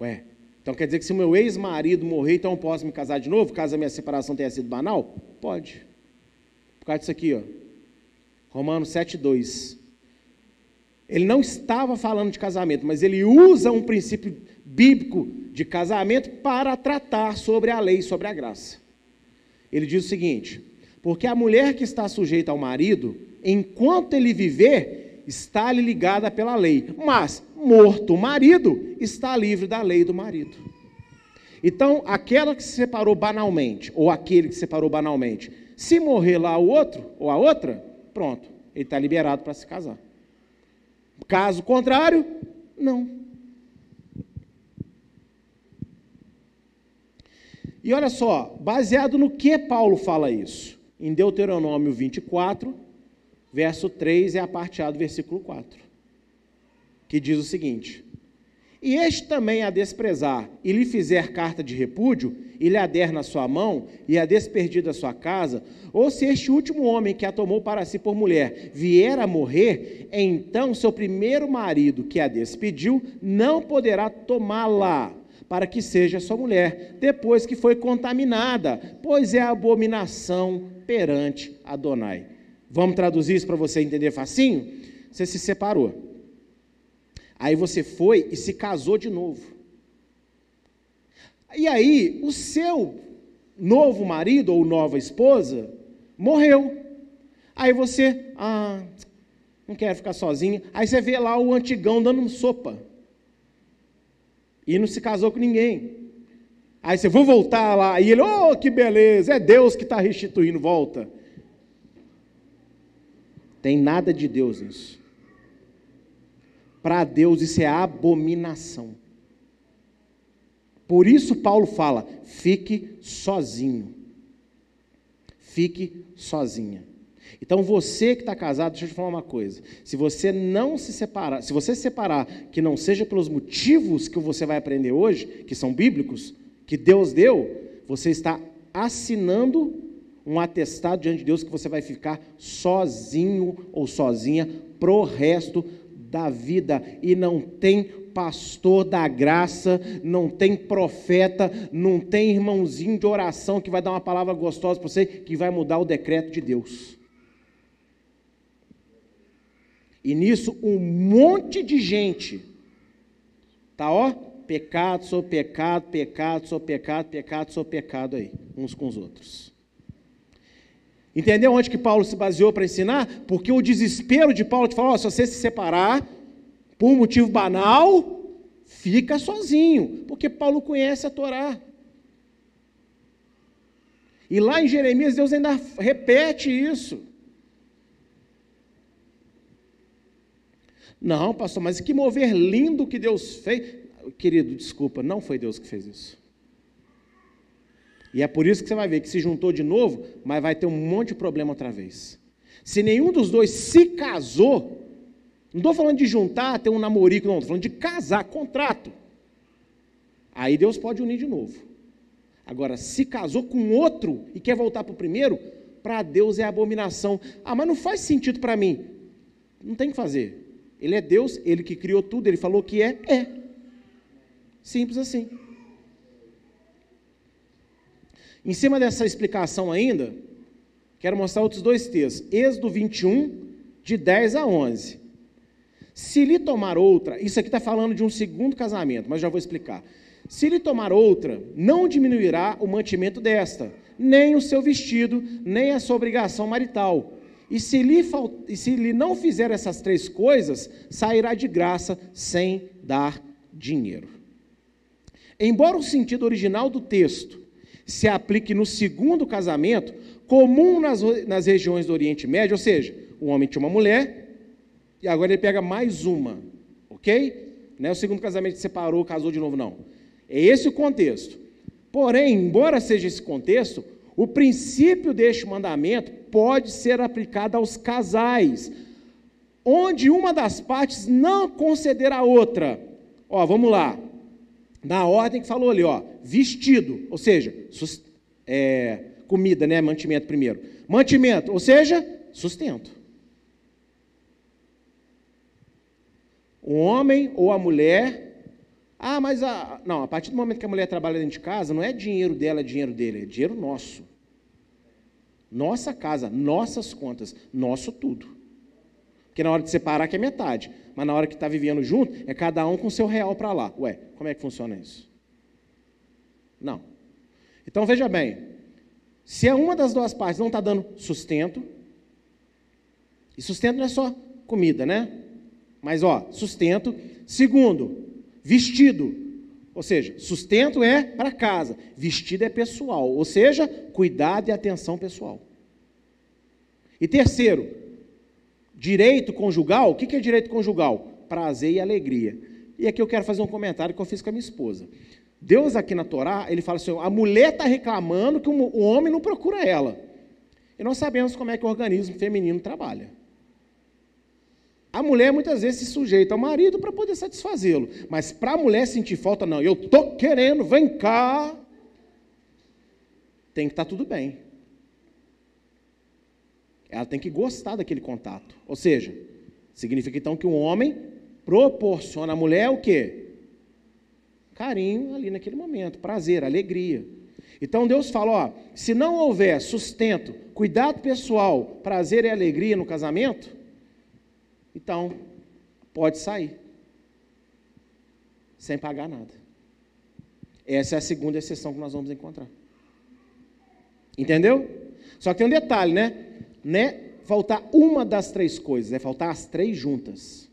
Ué, então quer dizer que se o meu ex-marido morrer, então eu posso me casar de novo, caso a minha separação tenha sido banal? Pode. Por causa disso aqui, ó. Romanos 7,2. Ele não estava falando de casamento, mas ele usa um princípio bíblico de casamento para tratar sobre a lei, sobre a graça. Ele diz o seguinte: porque a mulher que está sujeita ao marido, enquanto ele viver, está-lhe ligada pela lei, mas morto o marido, está livre da lei do marido. Então, aquela que se separou banalmente, ou aquele que se separou banalmente, se morrer lá o outro, ou a outra, pronto, ele está liberado para se casar. Caso contrário, não. E olha só, baseado no que Paulo fala isso? Em Deuteronômio 24, verso 3 é a parte A do versículo 4 que diz o seguinte: E este também a desprezar, e lhe fizer carta de repúdio, e lhe ader na sua mão, e a despedir da sua casa, ou se este último homem que a tomou para si por mulher vier a morrer, então seu primeiro marido que a despediu não poderá tomá-la para que seja sua mulher, depois que foi contaminada, pois é abominação perante Adonai. Vamos traduzir isso para você entender facinho? Você se separou. Aí você foi e se casou de novo. E aí, o seu novo marido ou nova esposa morreu. Aí você, ah, não quero ficar sozinha. Aí você vê lá o antigão dando sopa. E não se casou com ninguém. Aí você, vou voltar lá. E ele, oh, que beleza, é Deus que está restituindo, volta. Tem nada de Deus nisso. Para Deus isso é abominação. Por isso Paulo fala: fique sozinho. Fique sozinha. Então você que está casado, deixa eu te falar uma coisa. Se você não se separar, se você se separar, que não seja pelos motivos que você vai aprender hoje, que são bíblicos, que Deus deu, você está assinando um atestado diante de Deus que você vai ficar sozinho ou sozinha pro resto da vida e não tem pastor da graça, não tem profeta, não tem irmãozinho de oração que vai dar uma palavra gostosa para você, que vai mudar o decreto de Deus. E nisso um monte de gente tá ó, pecado, sou pecado, pecado, sou pecado, pecado, sou pecado aí, uns com os outros. Entendeu onde que Paulo se baseou para ensinar? Porque o desespero de Paulo te falou: se você se separar por um motivo banal, fica sozinho, porque Paulo conhece a Torá. E lá em Jeremias, Deus ainda repete isso. Não, pastor, mas que mover lindo que Deus fez. Querido, desculpa, não foi Deus que fez isso. E é por isso que você vai ver que se juntou de novo, mas vai ter um monte de problema outra vez. Se nenhum dos dois se casou, não estou falando de juntar, ter um namorico, não, estou falando de casar, contrato. Aí Deus pode unir de novo. Agora, se casou com outro e quer voltar para o primeiro, para Deus é abominação. Ah, mas não faz sentido para mim. Não tem que fazer. Ele é Deus, ele que criou tudo, ele falou que é, é. Simples assim. Em cima dessa explicação ainda, quero mostrar outros dois textos. Êxodo 21, de 10 a 11. Se lhe tomar outra, isso aqui está falando de um segundo casamento, mas já vou explicar. Se lhe tomar outra, não diminuirá o mantimento desta, nem o seu vestido, nem a sua obrigação marital. E se lhe, e se lhe não fizer essas três coisas, sairá de graça sem dar dinheiro. Embora o sentido original do texto se aplique no segundo casamento, comum nas, nas regiões do Oriente Médio, ou seja, o homem tinha uma mulher e agora ele pega mais uma, ok? Não é o segundo casamento separou, casou de novo, não. É esse o contexto. Porém, embora seja esse contexto, o princípio deste mandamento pode ser aplicado aos casais, onde uma das partes não conceder a outra. Ó, vamos lá. Na ordem que falou ali, ó, vestido, ou seja, é, comida, né, mantimento primeiro. Mantimento, ou seja, sustento. O homem ou a mulher ah, mas a. Não, a partir do momento que a mulher trabalha dentro de casa, não é dinheiro dela, é dinheiro dele, é dinheiro nosso. Nossa casa, nossas contas, nosso tudo. Porque na hora de separar que é metade, mas na hora que está vivendo junto, é cada um com seu real para lá. Ué, como é que funciona isso? Não. Então veja bem, se uma das duas partes não está dando sustento, e sustento não é só comida, né? Mas ó, sustento. Segundo, Vestido, ou seja, sustento é para casa, vestido é pessoal, ou seja, cuidado e atenção pessoal. E terceiro, direito conjugal, o que é direito conjugal? Prazer e alegria. E aqui eu quero fazer um comentário que eu fiz com a minha esposa. Deus aqui na Torá, ele fala assim, a mulher está reclamando que o homem não procura ela. E nós sabemos como é que o organismo feminino trabalha. A mulher muitas vezes se sujeita ao marido para poder satisfazê-lo. Mas para a mulher sentir falta, não, eu estou querendo, vem cá. Tem que estar tá tudo bem. Ela tem que gostar daquele contato. Ou seja, significa então que o homem proporciona à mulher o quê? Carinho ali naquele momento, prazer, alegria. Então Deus fala: ó, se não houver sustento, cuidado pessoal, prazer e alegria no casamento, então, pode sair. Sem pagar nada. Essa é a segunda exceção que nós vamos encontrar. Entendeu? Só que tem um detalhe, né? Né? Faltar uma das três coisas, é faltar as três juntas.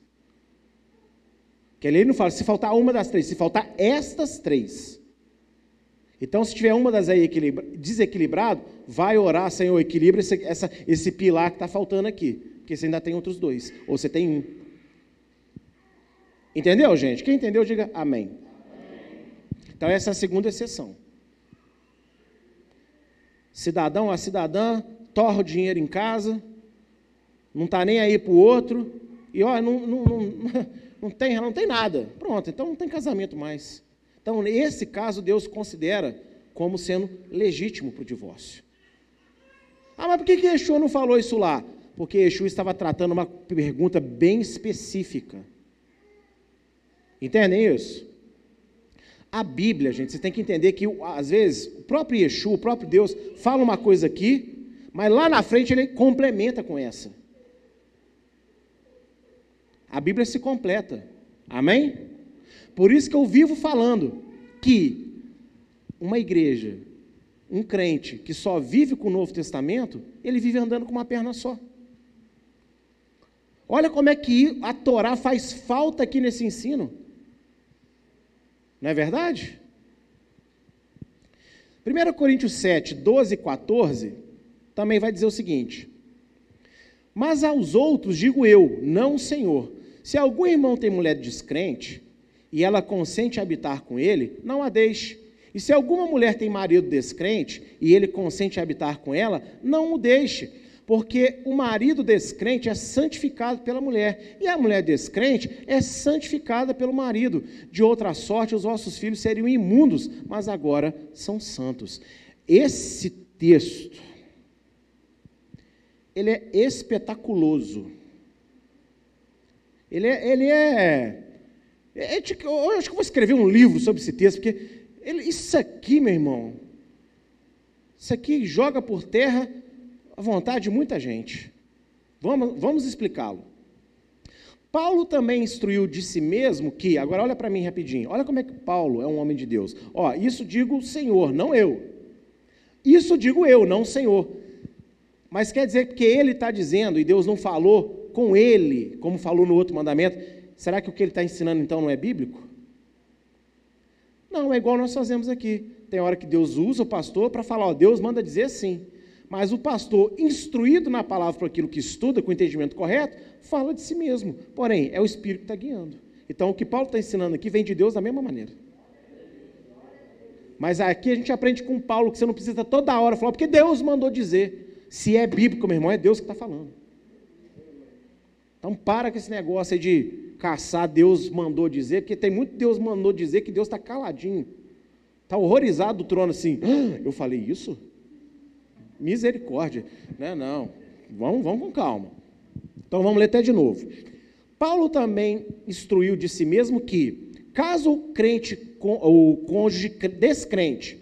Que ele não fala se faltar uma das três, se faltar estas três. Então, se tiver uma das aí desequilibrado, vai orar, Senhor, equilibra esse, essa, esse pilar que está faltando aqui porque você ainda tem outros dois, ou você tem um. Entendeu, gente? Quem entendeu, diga amém. Então, essa é a segunda exceção. Cidadão, a cidadã, torra o dinheiro em casa, não está nem aí para o outro, e ó, não, não, não, não, tem, não tem nada. Pronto, então não tem casamento mais. Então, nesse caso, Deus considera como sendo legítimo para o divórcio. Ah, mas por que, que Yeshua não falou isso lá? porque Yeshua estava tratando uma pergunta bem específica. Entendem isso? A Bíblia, gente, você tem que entender que, às vezes, o próprio Yeshua, o próprio Deus, fala uma coisa aqui, mas lá na frente ele complementa com essa. A Bíblia se completa. Amém? Por isso que eu vivo falando que uma igreja, um crente que só vive com o Novo Testamento, ele vive andando com uma perna só. Olha como é que a Torá faz falta aqui nesse ensino. Não é verdade? 1 Coríntios 7, 12 e 14 também vai dizer o seguinte: Mas aos outros digo eu, não o Senhor. Se algum irmão tem mulher descrente e ela consente habitar com ele, não a deixe. E se alguma mulher tem marido descrente e ele consente habitar com ela, não o deixe porque o marido descrente é santificado pela mulher, e a mulher descrente é santificada pelo marido. De outra sorte, os vossos filhos seriam imundos, mas agora são santos. Esse texto, ele é espetaculoso. Ele é. Ele é, é, é eu acho que eu vou escrever um livro sobre esse texto, porque ele, isso aqui, meu irmão, isso aqui joga por terra a vontade de muita gente. Vamos, vamos explicá-lo. Paulo também instruiu de si mesmo que, agora olha para mim rapidinho, olha como é que Paulo é um homem de Deus. Ó, isso digo o Senhor, não eu. Isso digo eu, não o Senhor. Mas quer dizer que ele está dizendo e Deus não falou com ele, como falou no outro mandamento, será que o que ele está ensinando então não é bíblico? Não, é igual nós fazemos aqui. Tem hora que Deus usa o pastor para falar, ó, Deus manda dizer sim. Mas o pastor, instruído na palavra por aquilo que estuda, com o entendimento correto, fala de si mesmo. Porém, é o Espírito que está guiando. Então, o que Paulo está ensinando aqui vem de Deus da mesma maneira. Mas aqui a gente aprende com Paulo que você não precisa toda hora falar, porque Deus mandou dizer. Se é bíblico, meu irmão, é Deus que está falando. Então, para com esse negócio aí de caçar, Deus mandou dizer, porque tem muito Deus mandou dizer que Deus está caladinho. Está horrorizado do trono assim. Ah, eu falei isso? Misericórdia. Não, não. Vamos, vamos com calma. Então vamos ler até de novo. Paulo também instruiu de si mesmo que, caso o crente, o cônjuge descrente,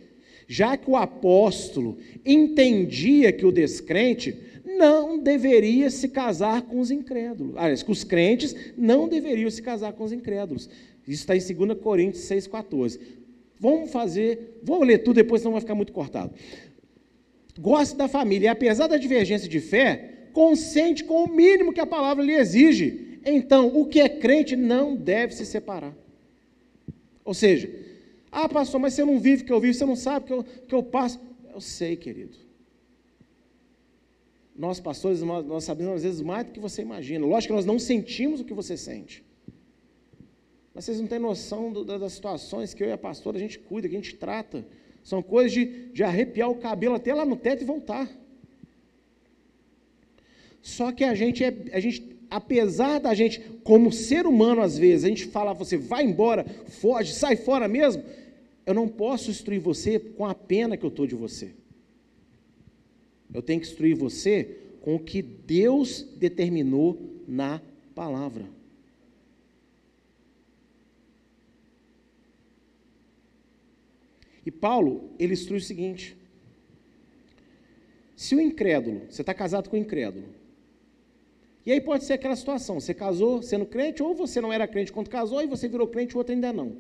já que o apóstolo entendia que o descrente não deveria se casar com os incrédulos. Aliás, que os crentes não deveriam se casar com os incrédulos. Isso está em 2 Coríntios 6,14. Vamos fazer, vou ler tudo, depois não vai ficar muito cortado gosta da família e, apesar da divergência de fé, consente com o mínimo que a palavra lhe exige. Então, o que é crente não deve se separar. Ou seja, ah, pastor, mas você não vive o que eu vivo, você não sabe o que eu, que eu passo. Eu sei, querido. Nós, pastores, nós, sabemos às vezes mais do que você imagina. Lógico que nós não sentimos o que você sente. Mas vocês não têm noção do, das situações que eu e a pastora a gente cuida, que a gente trata. São coisas de, de arrepiar o cabelo até lá no teto e voltar. Só que a gente, é, a gente, apesar da gente, como ser humano, às vezes, a gente fala, você vai embora, foge, sai fora mesmo, eu não posso instruir você com a pena que eu estou de você. Eu tenho que instruir você com o que Deus determinou na palavra. E Paulo, ele instrui o seguinte: se o incrédulo, você está casado com o incrédulo, e aí pode ser aquela situação, você casou sendo crente, ou você não era crente quando casou, e você virou crente, o outro ainda não.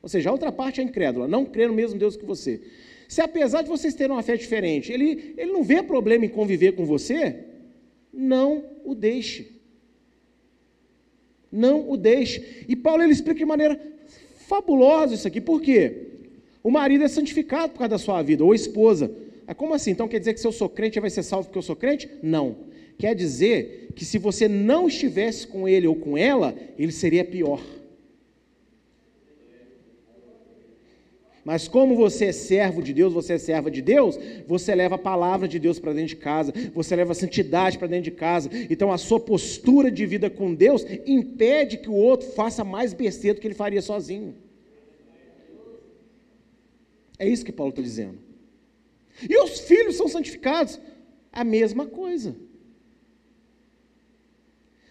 Ou seja, a outra parte é incrédula, não crê no mesmo Deus que você. Se apesar de vocês terem uma fé diferente, ele, ele não vê problema em conviver com você, não o deixe. Não o deixe. E Paulo ele explica de maneira fabulosa isso aqui. Por quê? O marido é santificado por causa da sua vida, ou a esposa. É como assim? Então quer dizer que se eu sou crente, vai ser salvo porque eu sou crente? Não. Quer dizer que se você não estivesse com ele ou com ela, ele seria pior. Mas como você é servo de Deus, você é serva de Deus, você leva a palavra de Deus para dentro de casa, você leva a santidade para dentro de casa. Então a sua postura de vida com Deus impede que o outro faça mais besteira do que ele faria sozinho. É isso que Paulo está dizendo. E os filhos são santificados. A mesma coisa.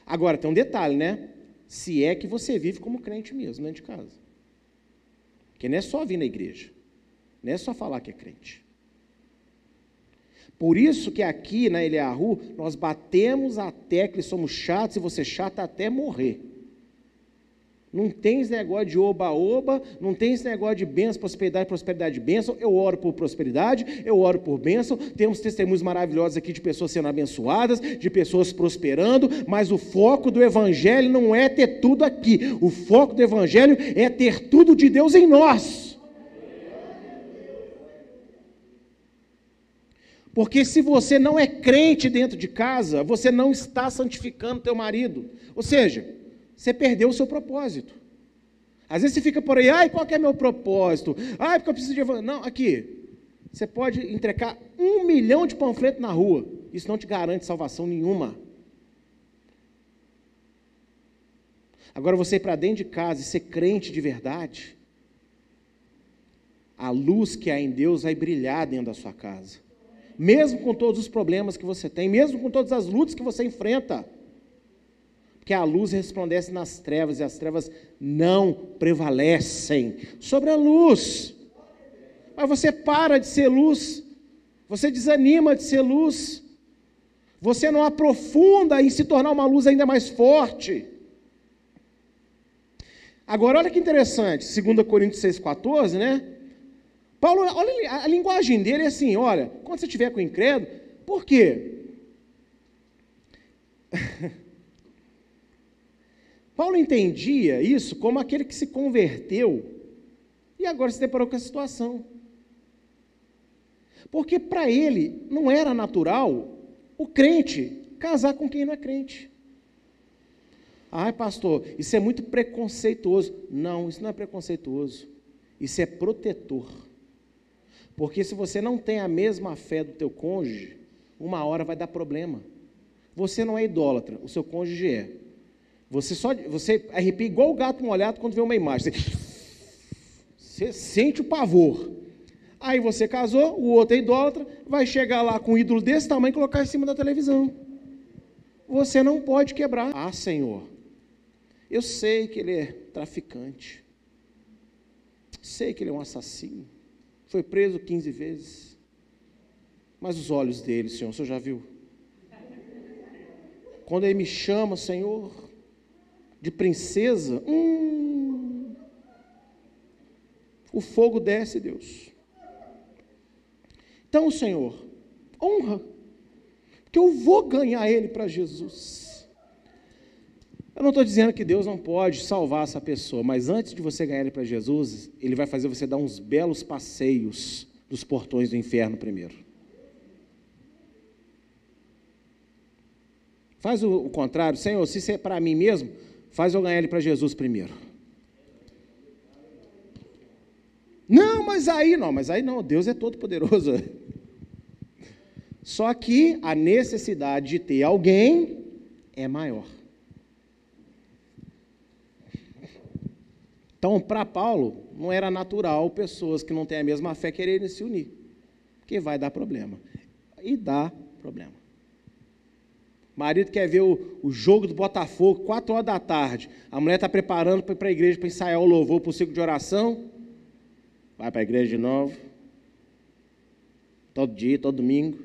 Agora, tem um detalhe, né? Se é que você vive como crente mesmo dentro de casa. Porque não é só vir na igreja. Não é só falar que é crente. Por isso que aqui na Eliahu, nós batemos a tecla e somos chatos e você chata até morrer. Não tem esse negócio de oba-oba, não tem esse negócio de bênção, prosperidade, prosperidade, bênção. Eu oro por prosperidade, eu oro por bênção. Temos testemunhos maravilhosos aqui de pessoas sendo abençoadas, de pessoas prosperando, mas o foco do Evangelho não é ter tudo aqui. O foco do Evangelho é ter tudo de Deus em nós. Porque se você não é crente dentro de casa, você não está santificando teu marido. Ou seja, você perdeu o seu propósito. Às vezes você fica por aí, ai, qual que é meu propósito? Ai, porque eu preciso de Não, aqui. Você pode entregar um milhão de panfletos na rua. Isso não te garante salvação nenhuma. Agora você ir para dentro de casa e ser crente de verdade, a luz que há em Deus vai brilhar dentro da sua casa. Mesmo com todos os problemas que você tem, mesmo com todas as lutas que você enfrenta. Que a luz resplandece nas trevas e as trevas não prevalecem sobre a luz. Mas você para de ser luz, você desanima de ser luz, você não aprofunda em se tornar uma luz ainda mais forte. Agora, olha que interessante, 2 Coríntios 6,14, né? Paulo, olha a linguagem dele é assim: olha, quando você estiver com o incrédulo, por quê? Paulo entendia isso como aquele que se converteu e agora se deparou com a situação. Porque para ele não era natural o crente casar com quem não é crente. Ai, pastor, isso é muito preconceituoso. Não, isso não é preconceituoso. Isso é protetor. Porque se você não tem a mesma fé do teu cônjuge, uma hora vai dar problema. Você não é idólatra, o seu cônjuge é. Você só você arrepia igual o gato molhado quando vê uma imagem. Você, você sente o pavor. Aí você casou, o outro é idólatra, vai chegar lá com um ídolo desse tamanho e colocar em cima da televisão. Você não pode quebrar. Ah, Senhor, eu sei que ele é traficante. Sei que ele é um assassino. Foi preso 15 vezes. Mas os olhos dele, Senhor, o Senhor já viu? Quando ele me chama, Senhor, de princesa, hum, o fogo desce, Deus. Então, Senhor, honra, porque eu vou ganhar ele para Jesus. Eu não estou dizendo que Deus não pode salvar essa pessoa, mas antes de você ganhar ele para Jesus, ele vai fazer você dar uns belos passeios dos portões do inferno primeiro. Faz o, o contrário, Senhor, se isso é para mim mesmo, faz eu ganhar ele para Jesus primeiro. Não, mas aí não, mas aí não, Deus é todo poderoso. Só que a necessidade de ter alguém é maior. Então, para Paulo, não era natural pessoas que não têm a mesma fé quererem se unir, porque vai dar problema. E dá problema. Marido quer ver o, o jogo do Botafogo, quatro horas da tarde. A mulher está preparando para ir para a igreja para ensaiar o louvor para o ciclo de oração. Vai para a igreja de novo. Todo dia, todo domingo.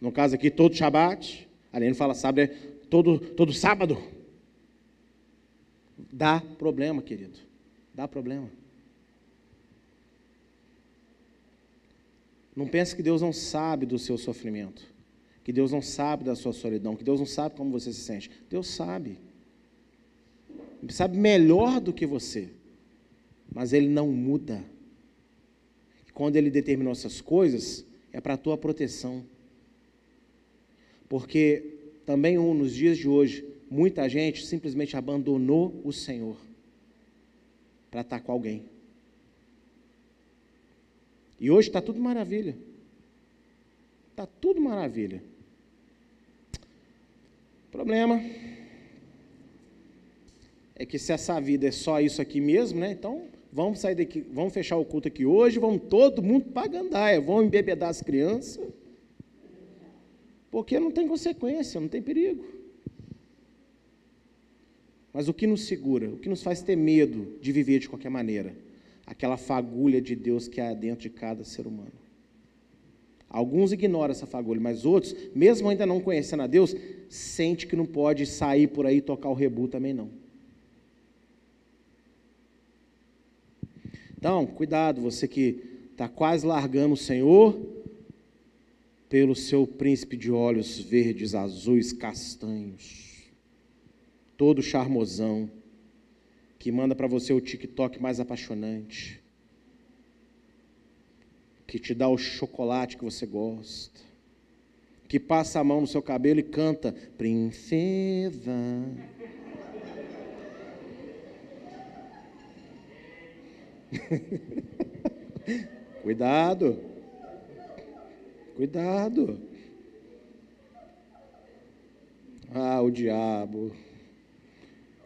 No caso aqui, todo Shabat. A não fala sábado, é todo, todo sábado. Dá problema, querido. Dá problema. Não pense que Deus não sabe do seu sofrimento que Deus não sabe da sua solidão, que Deus não sabe como você se sente. Deus sabe. Ele sabe melhor do que você. Mas Ele não muda. quando Ele determinou essas coisas, é para a tua proteção. Porque também nos dias de hoje, muita gente simplesmente abandonou o Senhor para estar com alguém. E hoje está tudo maravilha. Está tudo maravilha. Problema é que se essa vida é só isso aqui mesmo, né? Então, vamos sair daqui, vamos fechar o culto aqui hoje, vamos todo mundo para gandaia, vamos embebedar as crianças. Porque não tem consequência, não tem perigo. Mas o que nos segura, o que nos faz ter medo de viver de qualquer maneira? Aquela fagulha de Deus que há dentro de cada ser humano. Alguns ignoram essa fagulha, mas outros, mesmo ainda não conhecendo a Deus, sente que não pode sair por aí e tocar o rebu também não. Então, cuidado, você que está quase largando o Senhor pelo seu príncipe de olhos verdes, azuis, castanhos, todo charmosão, que manda para você o TikTok mais apaixonante que te dá o chocolate que você gosta, que passa a mão no seu cabelo e canta Princesa. Cuidado. Cuidado. Ah, o diabo.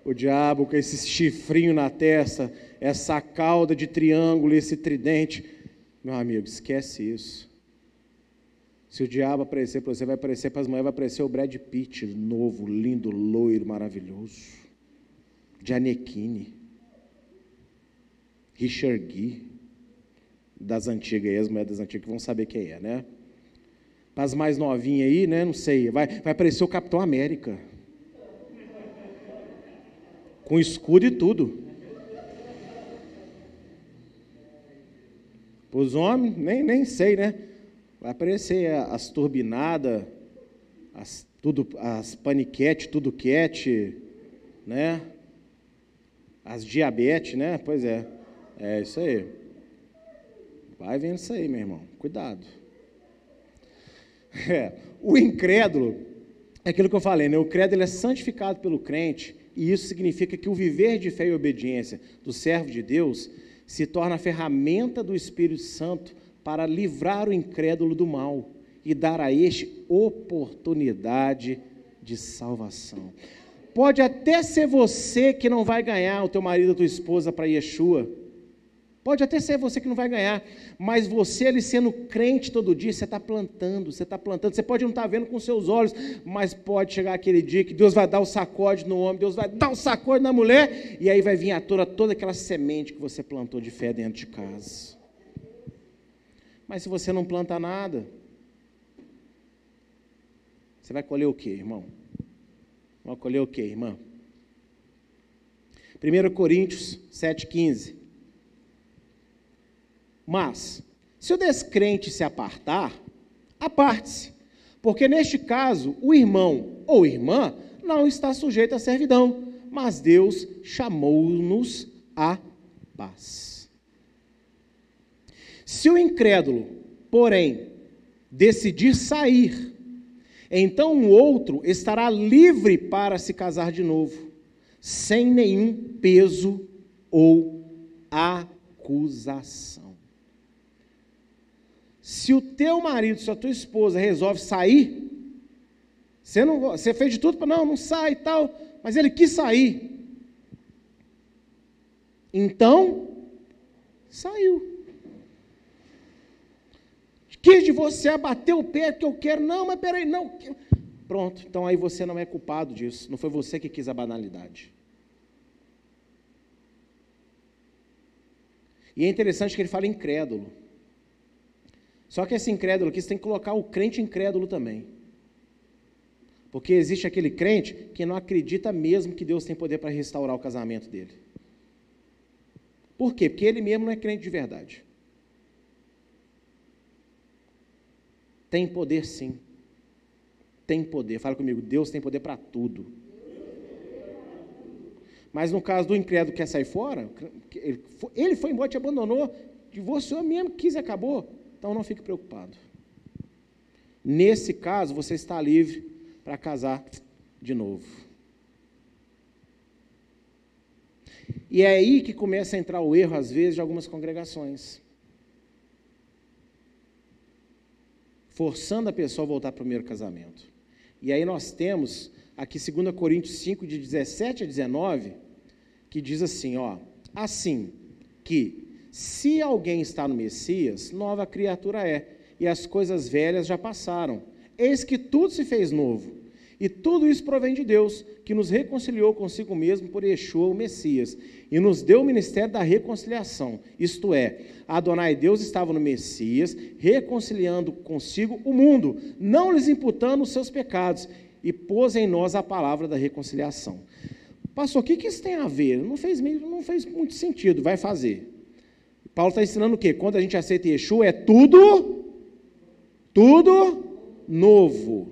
O diabo com esse chifrinho na testa, essa cauda de triângulo, esse tridente. Meu amigo, esquece isso. Se o diabo aparecer para você, vai aparecer para as mulheres, vai aparecer o Brad Pitt, novo, lindo, loiro, maravilhoso. Gianecchini. Richard Gere. Das antigas aí, as mulheres das antigas vão saber quem é, né? Para as mais novinhas aí, né? Não sei. Vai, vai aparecer o Capitão América. Com escudo e tudo. Os homens, nem, nem sei, né? Vai aparecer as turbinadas, as, tudo, as paniquete, tudo quete, né? As diabetes, né? Pois é. É isso aí. Vai vendo isso aí, meu irmão. Cuidado. É, o incrédulo, é aquilo que eu falei, né? O credo ele é santificado pelo crente, e isso significa que o viver de fé e obediência do servo de Deus se torna a ferramenta do Espírito Santo para livrar o incrédulo do mal e dar a este oportunidade de salvação. Pode até ser você que não vai ganhar o teu marido ou tua esposa para Yeshua. Pode até ser você que não vai ganhar, mas você ali sendo crente todo dia, você está plantando, você está plantando. Você pode não estar tá vendo com seus olhos, mas pode chegar aquele dia que Deus vai dar o sacode no homem, Deus vai dar o sacode na mulher, e aí vai vir à tona toda aquela semente que você plantou de fé dentro de casa. Mas se você não planta nada, você vai colher o quê, irmão? Vai colher o quê, irmã? 1 Coríntios 7,15. Mas, se o descrente se apartar, aparte-se, porque neste caso o irmão ou irmã não está sujeito à servidão, mas Deus chamou-nos à paz. Se o incrédulo, porém, decidir sair, então o outro estará livre para se casar de novo, sem nenhum peso ou acusação. Se o teu marido, se a tua esposa resolve sair, você, não, você fez de tudo para não, não sai e tal, mas ele quis sair. Então, saiu. Quis de você abater o pé que eu quero, não, mas peraí, não. Pronto, então aí você não é culpado disso, não foi você que quis a banalidade. E é interessante que ele fala incrédulo. Só que esse incrédulo aqui, você tem que colocar o crente incrédulo também. Porque existe aquele crente que não acredita mesmo que Deus tem poder para restaurar o casamento dele. Por quê? Porque ele mesmo não é crente de verdade. Tem poder sim. Tem poder. Fala comigo, Deus tem poder para tudo. Mas no caso do incrédulo que quer sair fora, ele foi embora, te abandonou, divorciou mesmo, quis e acabou. Então não fique preocupado. Nesse caso, você está livre para casar de novo. E é aí que começa a entrar o erro, às vezes, de algumas congregações. Forçando a pessoa a voltar para o primeiro casamento. E aí nós temos aqui 2 Coríntios 5, de 17 a 19, que diz assim: ó, assim que se alguém está no Messias, nova criatura é, e as coisas velhas já passaram. Eis que tudo se fez novo. E tudo isso provém de Deus, que nos reconciliou consigo mesmo por Yeshua, o Messias, e nos deu o ministério da reconciliação. Isto é, Adonai Deus estava no Messias, reconciliando consigo o mundo, não lhes imputando os seus pecados, e pôs em nós a palavra da reconciliação. Pastor, o que, isso tem a ver? Não fez, não fez muito sentido, vai fazer. Paulo está ensinando o quê? Quando a gente aceita Yeshua, é tudo, tudo novo.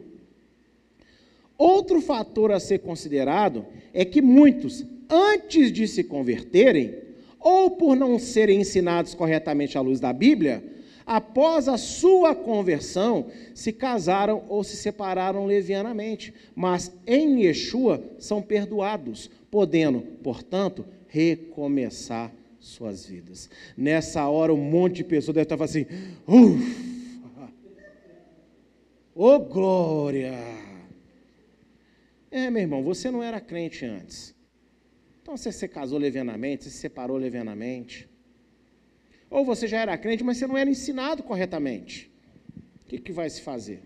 Outro fator a ser considerado é que muitos, antes de se converterem, ou por não serem ensinados corretamente à luz da Bíblia, após a sua conversão, se casaram ou se separaram levianamente, mas em Yeshua são perdoados, podendo, portanto, recomeçar suas vidas. Nessa hora, um monte de pessoas deve estar falando assim: ufa! Ô oh, glória! É, meu irmão, você não era crente antes. Então você se casou levianamente, você se separou levianamente. Ou você já era crente, mas você não era ensinado corretamente. que, que vai se fazer?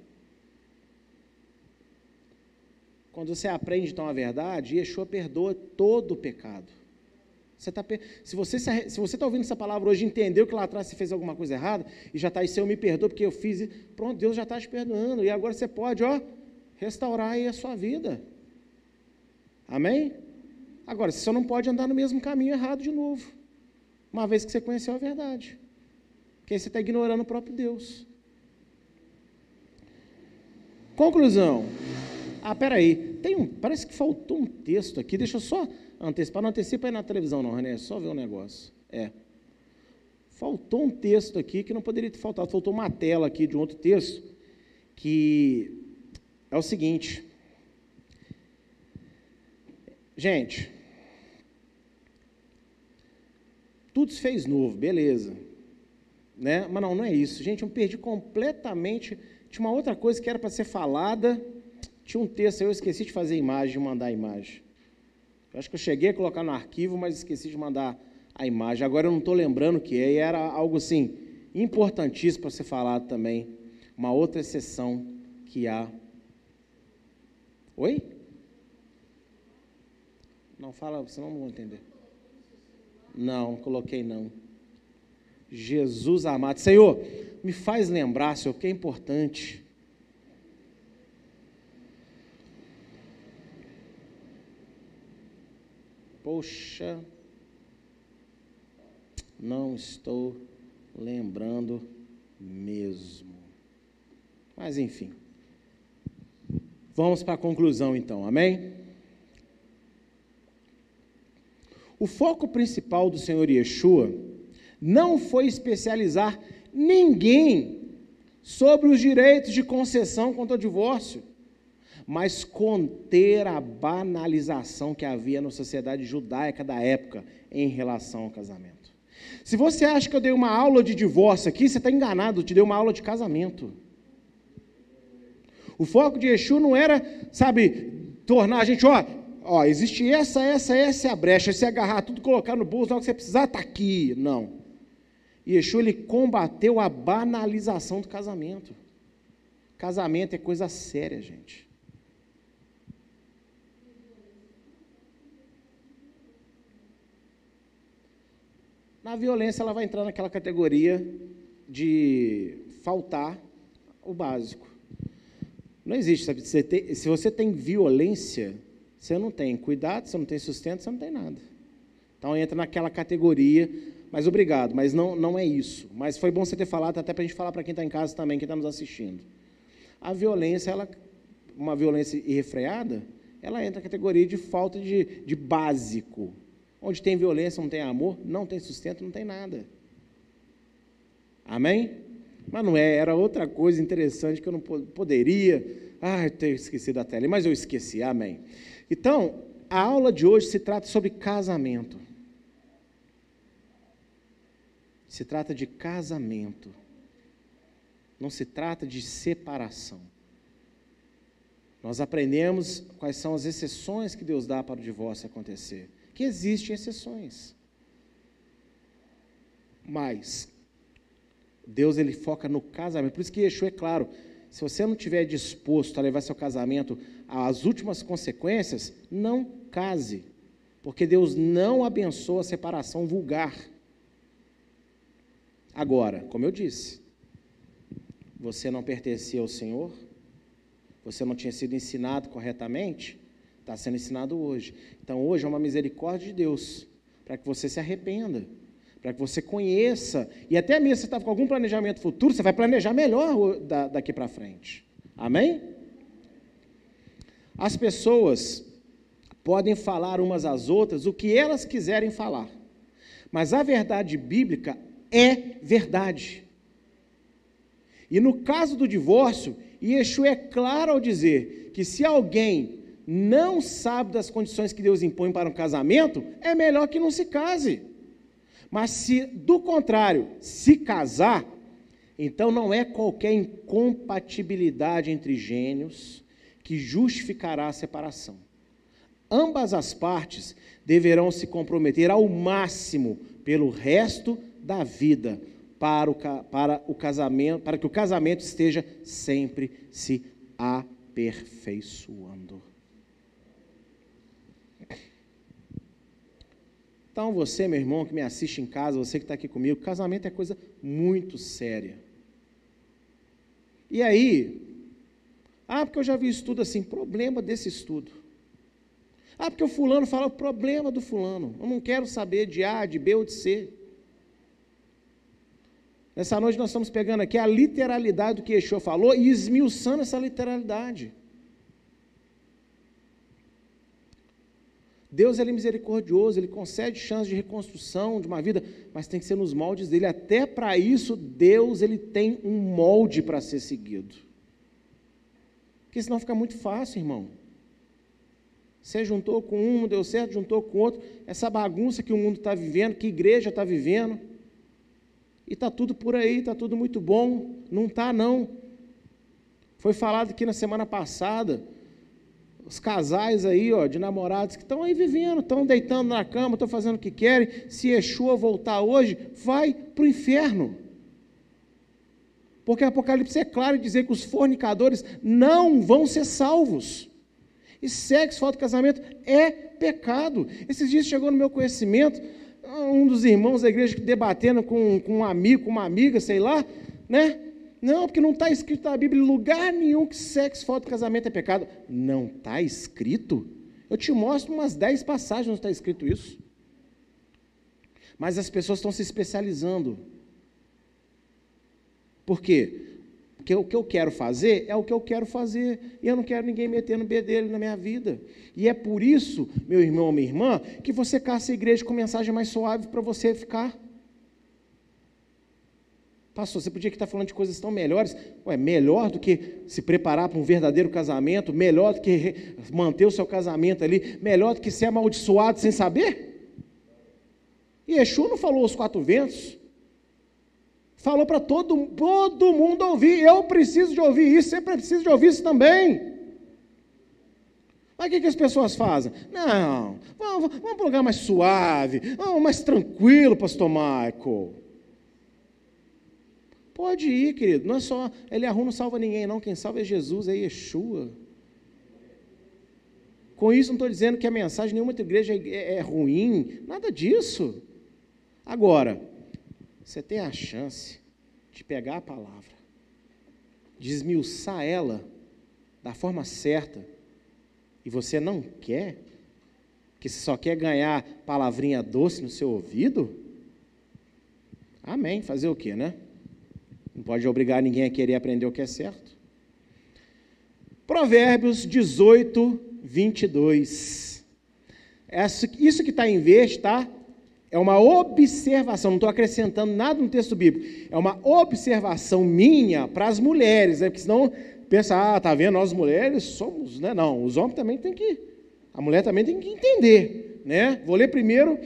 Quando você aprende então a verdade, Yeshua perdoa todo o pecado. Você tá, se você está se você tá ouvindo essa palavra hoje, entendeu que lá atrás você fez alguma coisa errada, e já está aí, Senhor, me perdoa porque eu fiz, pronto, Deus já está te perdoando, e agora você pode, ó, restaurar aí a sua vida. Amém? Agora, você só não pode andar no mesmo caminho errado de novo, uma vez que você conheceu a verdade, porque aí você está ignorando o próprio Deus. Conclusão. Ah, peraí, tem um, parece que faltou um texto aqui, deixa eu só antecipar, não antecipa aí na televisão não, René, é só ver o um negócio. É. Faltou um texto aqui que não poderia ter faltado, faltou uma tela aqui de um outro texto, que é o seguinte. Gente, tudo se fez novo, beleza. Né? Mas não, não é isso. Gente, eu perdi completamente. Tinha uma outra coisa que era para ser falada. Tinha um texto, eu esqueci de fazer imagem, de mandar a imagem. Eu acho que eu cheguei a colocar no arquivo, mas esqueci de mandar a imagem. Agora eu não estou lembrando o que é, e era algo assim, importantíssimo para ser falado também. Uma outra exceção que há. Oi? Não fala, senão não vou entender. Não, coloquei não. Jesus amado. Senhor, me faz lembrar, Senhor, que é importante. Poxa, não estou lembrando mesmo. Mas enfim. Vamos para a conclusão então, amém? O foco principal do Senhor Yeshua não foi especializar ninguém sobre os direitos de concessão contra o divórcio mas conter a banalização que havia na sociedade judaica da época em relação ao casamento. Se você acha que eu dei uma aula de divórcio aqui, você está enganado, eu te dei uma aula de casamento. O foco de Exu não era, sabe, tornar a gente, ó, ó, existe essa, essa, essa é a brecha, se agarrar tudo, colocar no bolso, na que você precisar, está aqui. Não. E Exu, ele combateu a banalização do casamento. Casamento é coisa séria, gente. Na violência, ela vai entrar naquela categoria de faltar o básico. Não existe, sabe? Você tem, se você tem violência, você não tem cuidado, você não tem sustento, você não tem nada. Então entra naquela categoria, mas obrigado, mas não, não é isso. Mas foi bom você ter falado, até para a gente falar para quem está em casa também, quem está nos assistindo. A violência, ela, uma violência irrefreada, ela entra na categoria de falta de, de básico. Onde tem violência, não tem amor, não tem sustento, não tem nada. Amém? Mas não é, era outra coisa interessante que eu não poderia. Ah, eu tenho esquecido a tela, mas eu esqueci, amém. Então, a aula de hoje se trata sobre casamento. Se trata de casamento. Não se trata de separação. Nós aprendemos quais são as exceções que Deus dá para o divórcio acontecer que existem exceções. Mas Deus ele foca no casamento. Por isso que Yeshua é claro, se você não estiver disposto a levar seu casamento às últimas consequências, não case. Porque Deus não abençoa a separação vulgar. Agora, como eu disse, você não pertencia ao Senhor, você não tinha sido ensinado corretamente, Está sendo ensinado hoje. Então, hoje é uma misericórdia de Deus para que você se arrependa, para que você conheça, e até mesmo se você está com algum planejamento futuro, você vai planejar melhor daqui para frente. Amém? As pessoas podem falar umas às outras o que elas quiserem falar, mas a verdade bíblica é verdade. E no caso do divórcio, Yeshua é claro ao dizer que se alguém não sabe das condições que Deus impõe para um casamento, é melhor que não se case. Mas se, do contrário, se casar, então não é qualquer incompatibilidade entre gênios que justificará a separação. Ambas as partes deverão se comprometer ao máximo pelo resto da vida para o, para o casamento, para que o casamento esteja sempre se aperfeiçoando. Então, você, meu irmão, que me assiste em casa, você que está aqui comigo, casamento é coisa muito séria. E aí, ah, porque eu já vi estudo assim, problema desse estudo. Ah, porque o fulano fala o problema do fulano. Eu não quero saber de A, de B ou de C. Nessa noite nós estamos pegando aqui a literalidade do que Yeshua falou e esmiuçando essa literalidade. Deus ele é misericordioso, ele concede chance de reconstrução de uma vida, mas tem que ser nos moldes dele. Até para isso, Deus ele tem um molde para ser seguido. Porque senão fica muito fácil, irmão. Você juntou com um, deu certo, juntou com outro. Essa bagunça que o mundo está vivendo, que igreja está vivendo. E está tudo por aí, está tudo muito bom. Não está, não. Foi falado aqui na semana passada. Os casais aí, ó, de namorados que estão aí vivendo, estão deitando na cama, estão fazendo o que querem. Se Yeshua voltar hoje, vai para o inferno. Porque Apocalipse é claro em dizer que os fornicadores não vão ser salvos. E sexo, falta de casamento é pecado. Esses dias chegou no meu conhecimento um dos irmãos da igreja debatendo com, com um amigo, com uma amiga, sei lá, né? Não, porque não está escrito na Bíblia em lugar nenhum que sexo, falta de casamento é pecado. Não está escrito? Eu te mostro umas dez passagens onde está escrito isso. Mas as pessoas estão se especializando. Por quê? Porque o que eu quero fazer é o que eu quero fazer. E eu não quero ninguém metendo o bedelho na minha vida. E é por isso, meu irmão ou minha irmã, que você caça a igreja com mensagem mais suave para você ficar. Pastor, você podia estar falando de coisas tão melhores. Ué, melhor do que se preparar para um verdadeiro casamento, melhor do que manter o seu casamento ali, melhor do que ser amaldiçoado sem saber? E Exu não falou os quatro ventos falou para todo, todo mundo ouvir. Eu preciso de ouvir isso, você precisa de ouvir isso também. Mas o que, que as pessoas fazem? Não, vamos, vamos para um lugar mais suave, mais tranquilo, pastor Michael. Pode ir, querido. Não é só. Eliahu não salva ninguém, não. Quem salva é Jesus, é Yeshua. Com isso, não estou dizendo que a mensagem de nenhuma outra igreja é, é, é ruim. Nada disso. Agora, você tem a chance de pegar a palavra, desmiuçar ela da forma certa, e você não quer, que você só quer ganhar palavrinha doce no seu ouvido? Amém. Fazer o quê, né? Não pode obrigar ninguém a querer aprender o que é certo. Provérbios 18, 22. Isso que está em vez, está é uma observação, não estou acrescentando nada no texto bíblico. É uma observação minha para as mulheres, né? porque senão pensa, ah, tá vendo, nós mulheres somos, né? Não, os homens também têm que, a mulher também tem que entender, né? Vou ler primeiro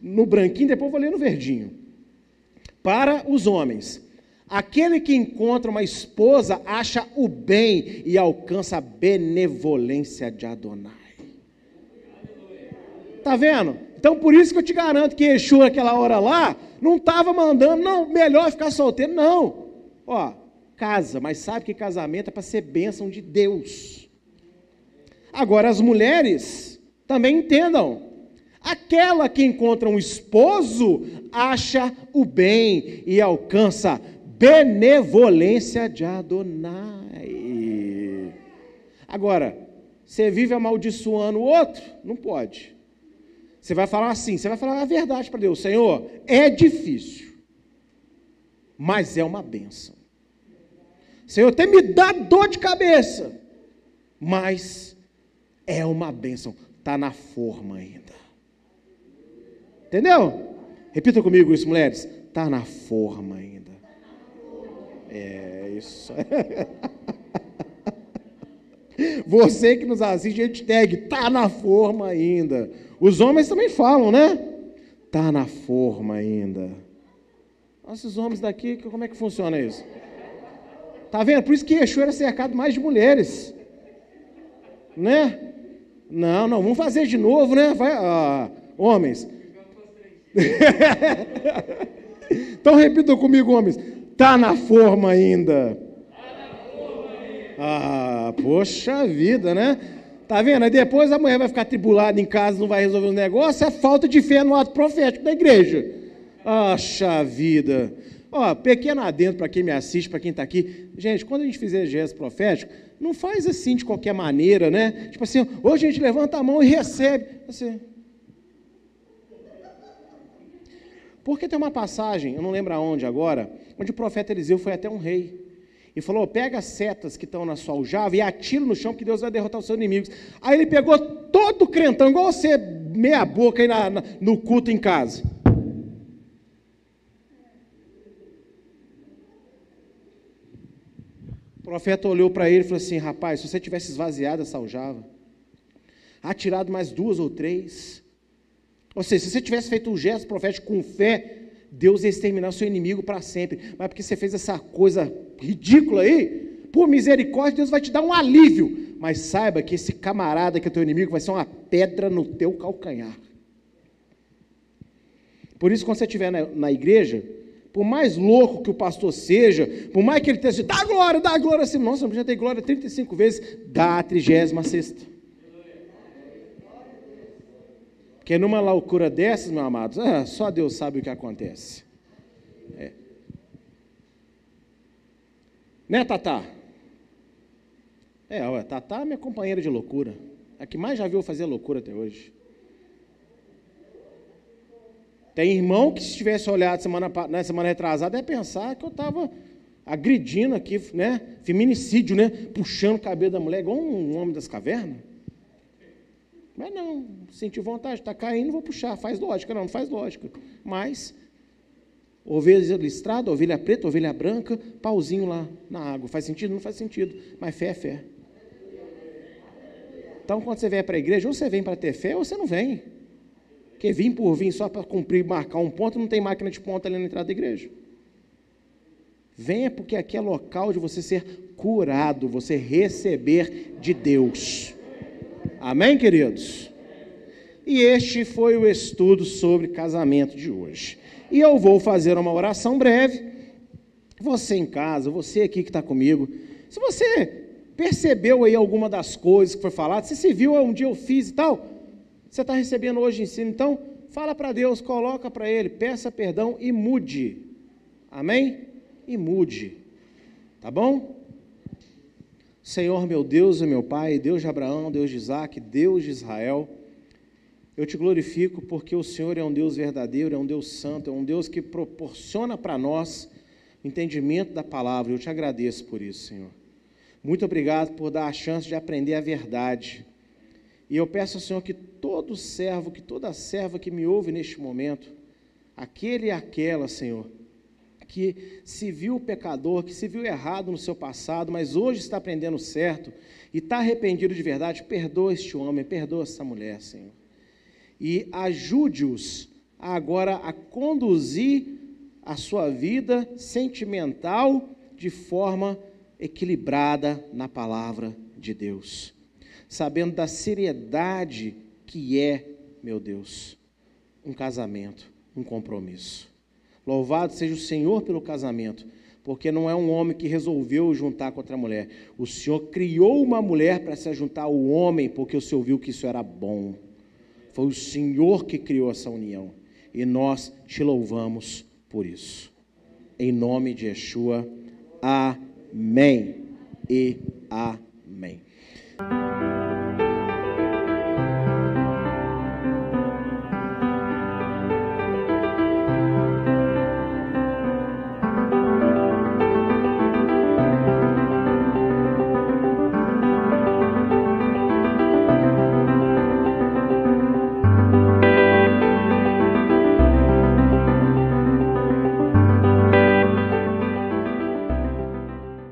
no branquinho, depois vou ler no verdinho. Para os homens, aquele que encontra uma esposa acha o bem e alcança a benevolência de Adonai. Tá vendo? Então, por isso que eu te garanto que Exu, naquela hora lá, não estava mandando, não, melhor ficar solteiro, não. Ó, casa, mas sabe que casamento é para ser bênção de Deus. Agora, as mulheres também entendam. Aquela que encontra um esposo acha o bem e alcança benevolência de Adonai. Agora, você vive amaldiçoando o outro? Não pode. Você vai falar assim, você vai falar a verdade para Deus, Senhor, é difícil, mas é uma benção. Senhor, até me dá dor de cabeça, mas é uma benção, está na forma ainda. Entendeu? Repita comigo isso, mulheres. Está na forma ainda. É isso. Você que nos assiste, hashtag, está na forma ainda. Os homens também falam, né? Está na forma ainda. Esses homens daqui, como é que funciona isso? Tá vendo? Por isso que Yeshua era cercado mais de mulheres. Né? Não, não, vamos fazer de novo, né? Vai, ah, homens. Então repita comigo, homens. Está na forma ainda. Ah, poxa vida, né? Tá vendo? Aí depois a mulher vai ficar tribulada em casa, não vai resolver o um negócio, é falta de fé no ato profético da igreja. Acha vida. Ó, pequeno adentro para quem me assiste, para quem está aqui. Gente, quando a gente fizer gesto profético, não faz assim de qualquer maneira, né? Tipo assim, hoje a gente levanta a mão e recebe. Assim. Porque tem uma passagem, eu não lembro aonde agora, onde o profeta Eliseu foi até um rei. E falou: pega as setas que estão na sua aljava e atira no chão, que Deus vai derrotar os seus inimigos. Aí ele pegou todo o crentão, igual você, meia boca aí na, na, no culto em casa. O profeta olhou para ele e falou assim: rapaz, se você tivesse esvaziado essa aljava, atirado mais duas ou três, ou seja, se você tivesse feito um gesto profético com fé, Deus ia exterminar o seu inimigo para sempre. Mas porque você fez essa coisa ridícula aí, por misericórdia, Deus vai te dar um alívio. Mas saiba que esse camarada que é teu inimigo vai ser uma pedra no teu calcanhar. Por isso, quando você estiver na, na igreja, por mais louco que o pastor seja, por mais que ele tenha dá glória, dá glória assim, nossa, já tem glória 35 vezes, dá a trigésima sexta. Porque numa loucura dessas, meus amados, ah, só Deus sabe o que acontece. É. Né, Tatá? É, ué, Tatá é minha companheira de loucura. A que mais já viu fazer loucura até hoje. Tem irmão que se tivesse olhado semana, na né, semana retrasada ia pensar que eu estava agredindo aqui, né? Feminicídio, né? Puxando o cabelo da mulher, igual um homem das cavernas. Mas não, senti vontade, está caindo, vou puxar, faz lógica. Não, não faz lógica. Mas, ovelha listrada, ovelha preta, ovelha branca, pauzinho lá na água. Faz sentido? Não faz sentido. Mas fé é fé. Então, quando você vem para a igreja, ou você vem para ter fé, ou você não vem. Porque vir por vir só para cumprir, marcar um ponto, não tem máquina de ponta ali na entrada da igreja. Venha porque aqui é local de você ser curado, você receber de Deus. Amém, queridos? E este foi o estudo sobre casamento de hoje. E eu vou fazer uma oração breve. Você em casa, você aqui que está comigo, se você percebeu aí alguma das coisas que foi falado, se você viu um dia eu fiz e tal, você está recebendo hoje ensino, então fala para Deus, coloca para Ele, peça perdão e mude. Amém? E mude. Tá bom? Senhor meu Deus e meu Pai, Deus de Abraão, Deus de Isaac, Deus de Israel, eu te glorifico porque o Senhor é um Deus verdadeiro, é um Deus santo, é um Deus que proporciona para nós o entendimento da palavra. Eu te agradeço por isso, Senhor. Muito obrigado por dar a chance de aprender a verdade. E eu peço ao Senhor que todo servo, que toda serva que me ouve neste momento, aquele e aquela, Senhor, que se viu pecador, que se viu errado no seu passado, mas hoje está aprendendo certo e está arrependido de verdade, perdoa este homem, perdoa essa mulher, Senhor. E ajude-os agora a conduzir a sua vida sentimental de forma equilibrada na palavra de Deus, sabendo da seriedade que é, meu Deus, um casamento, um compromisso. Louvado seja o Senhor pelo casamento, porque não é um homem que resolveu juntar com outra mulher. O Senhor criou uma mulher para se juntar ao homem, porque o Senhor viu que isso era bom. Foi o Senhor que criou essa união. E nós te louvamos por isso. Em nome de Yeshua. Amém e amém.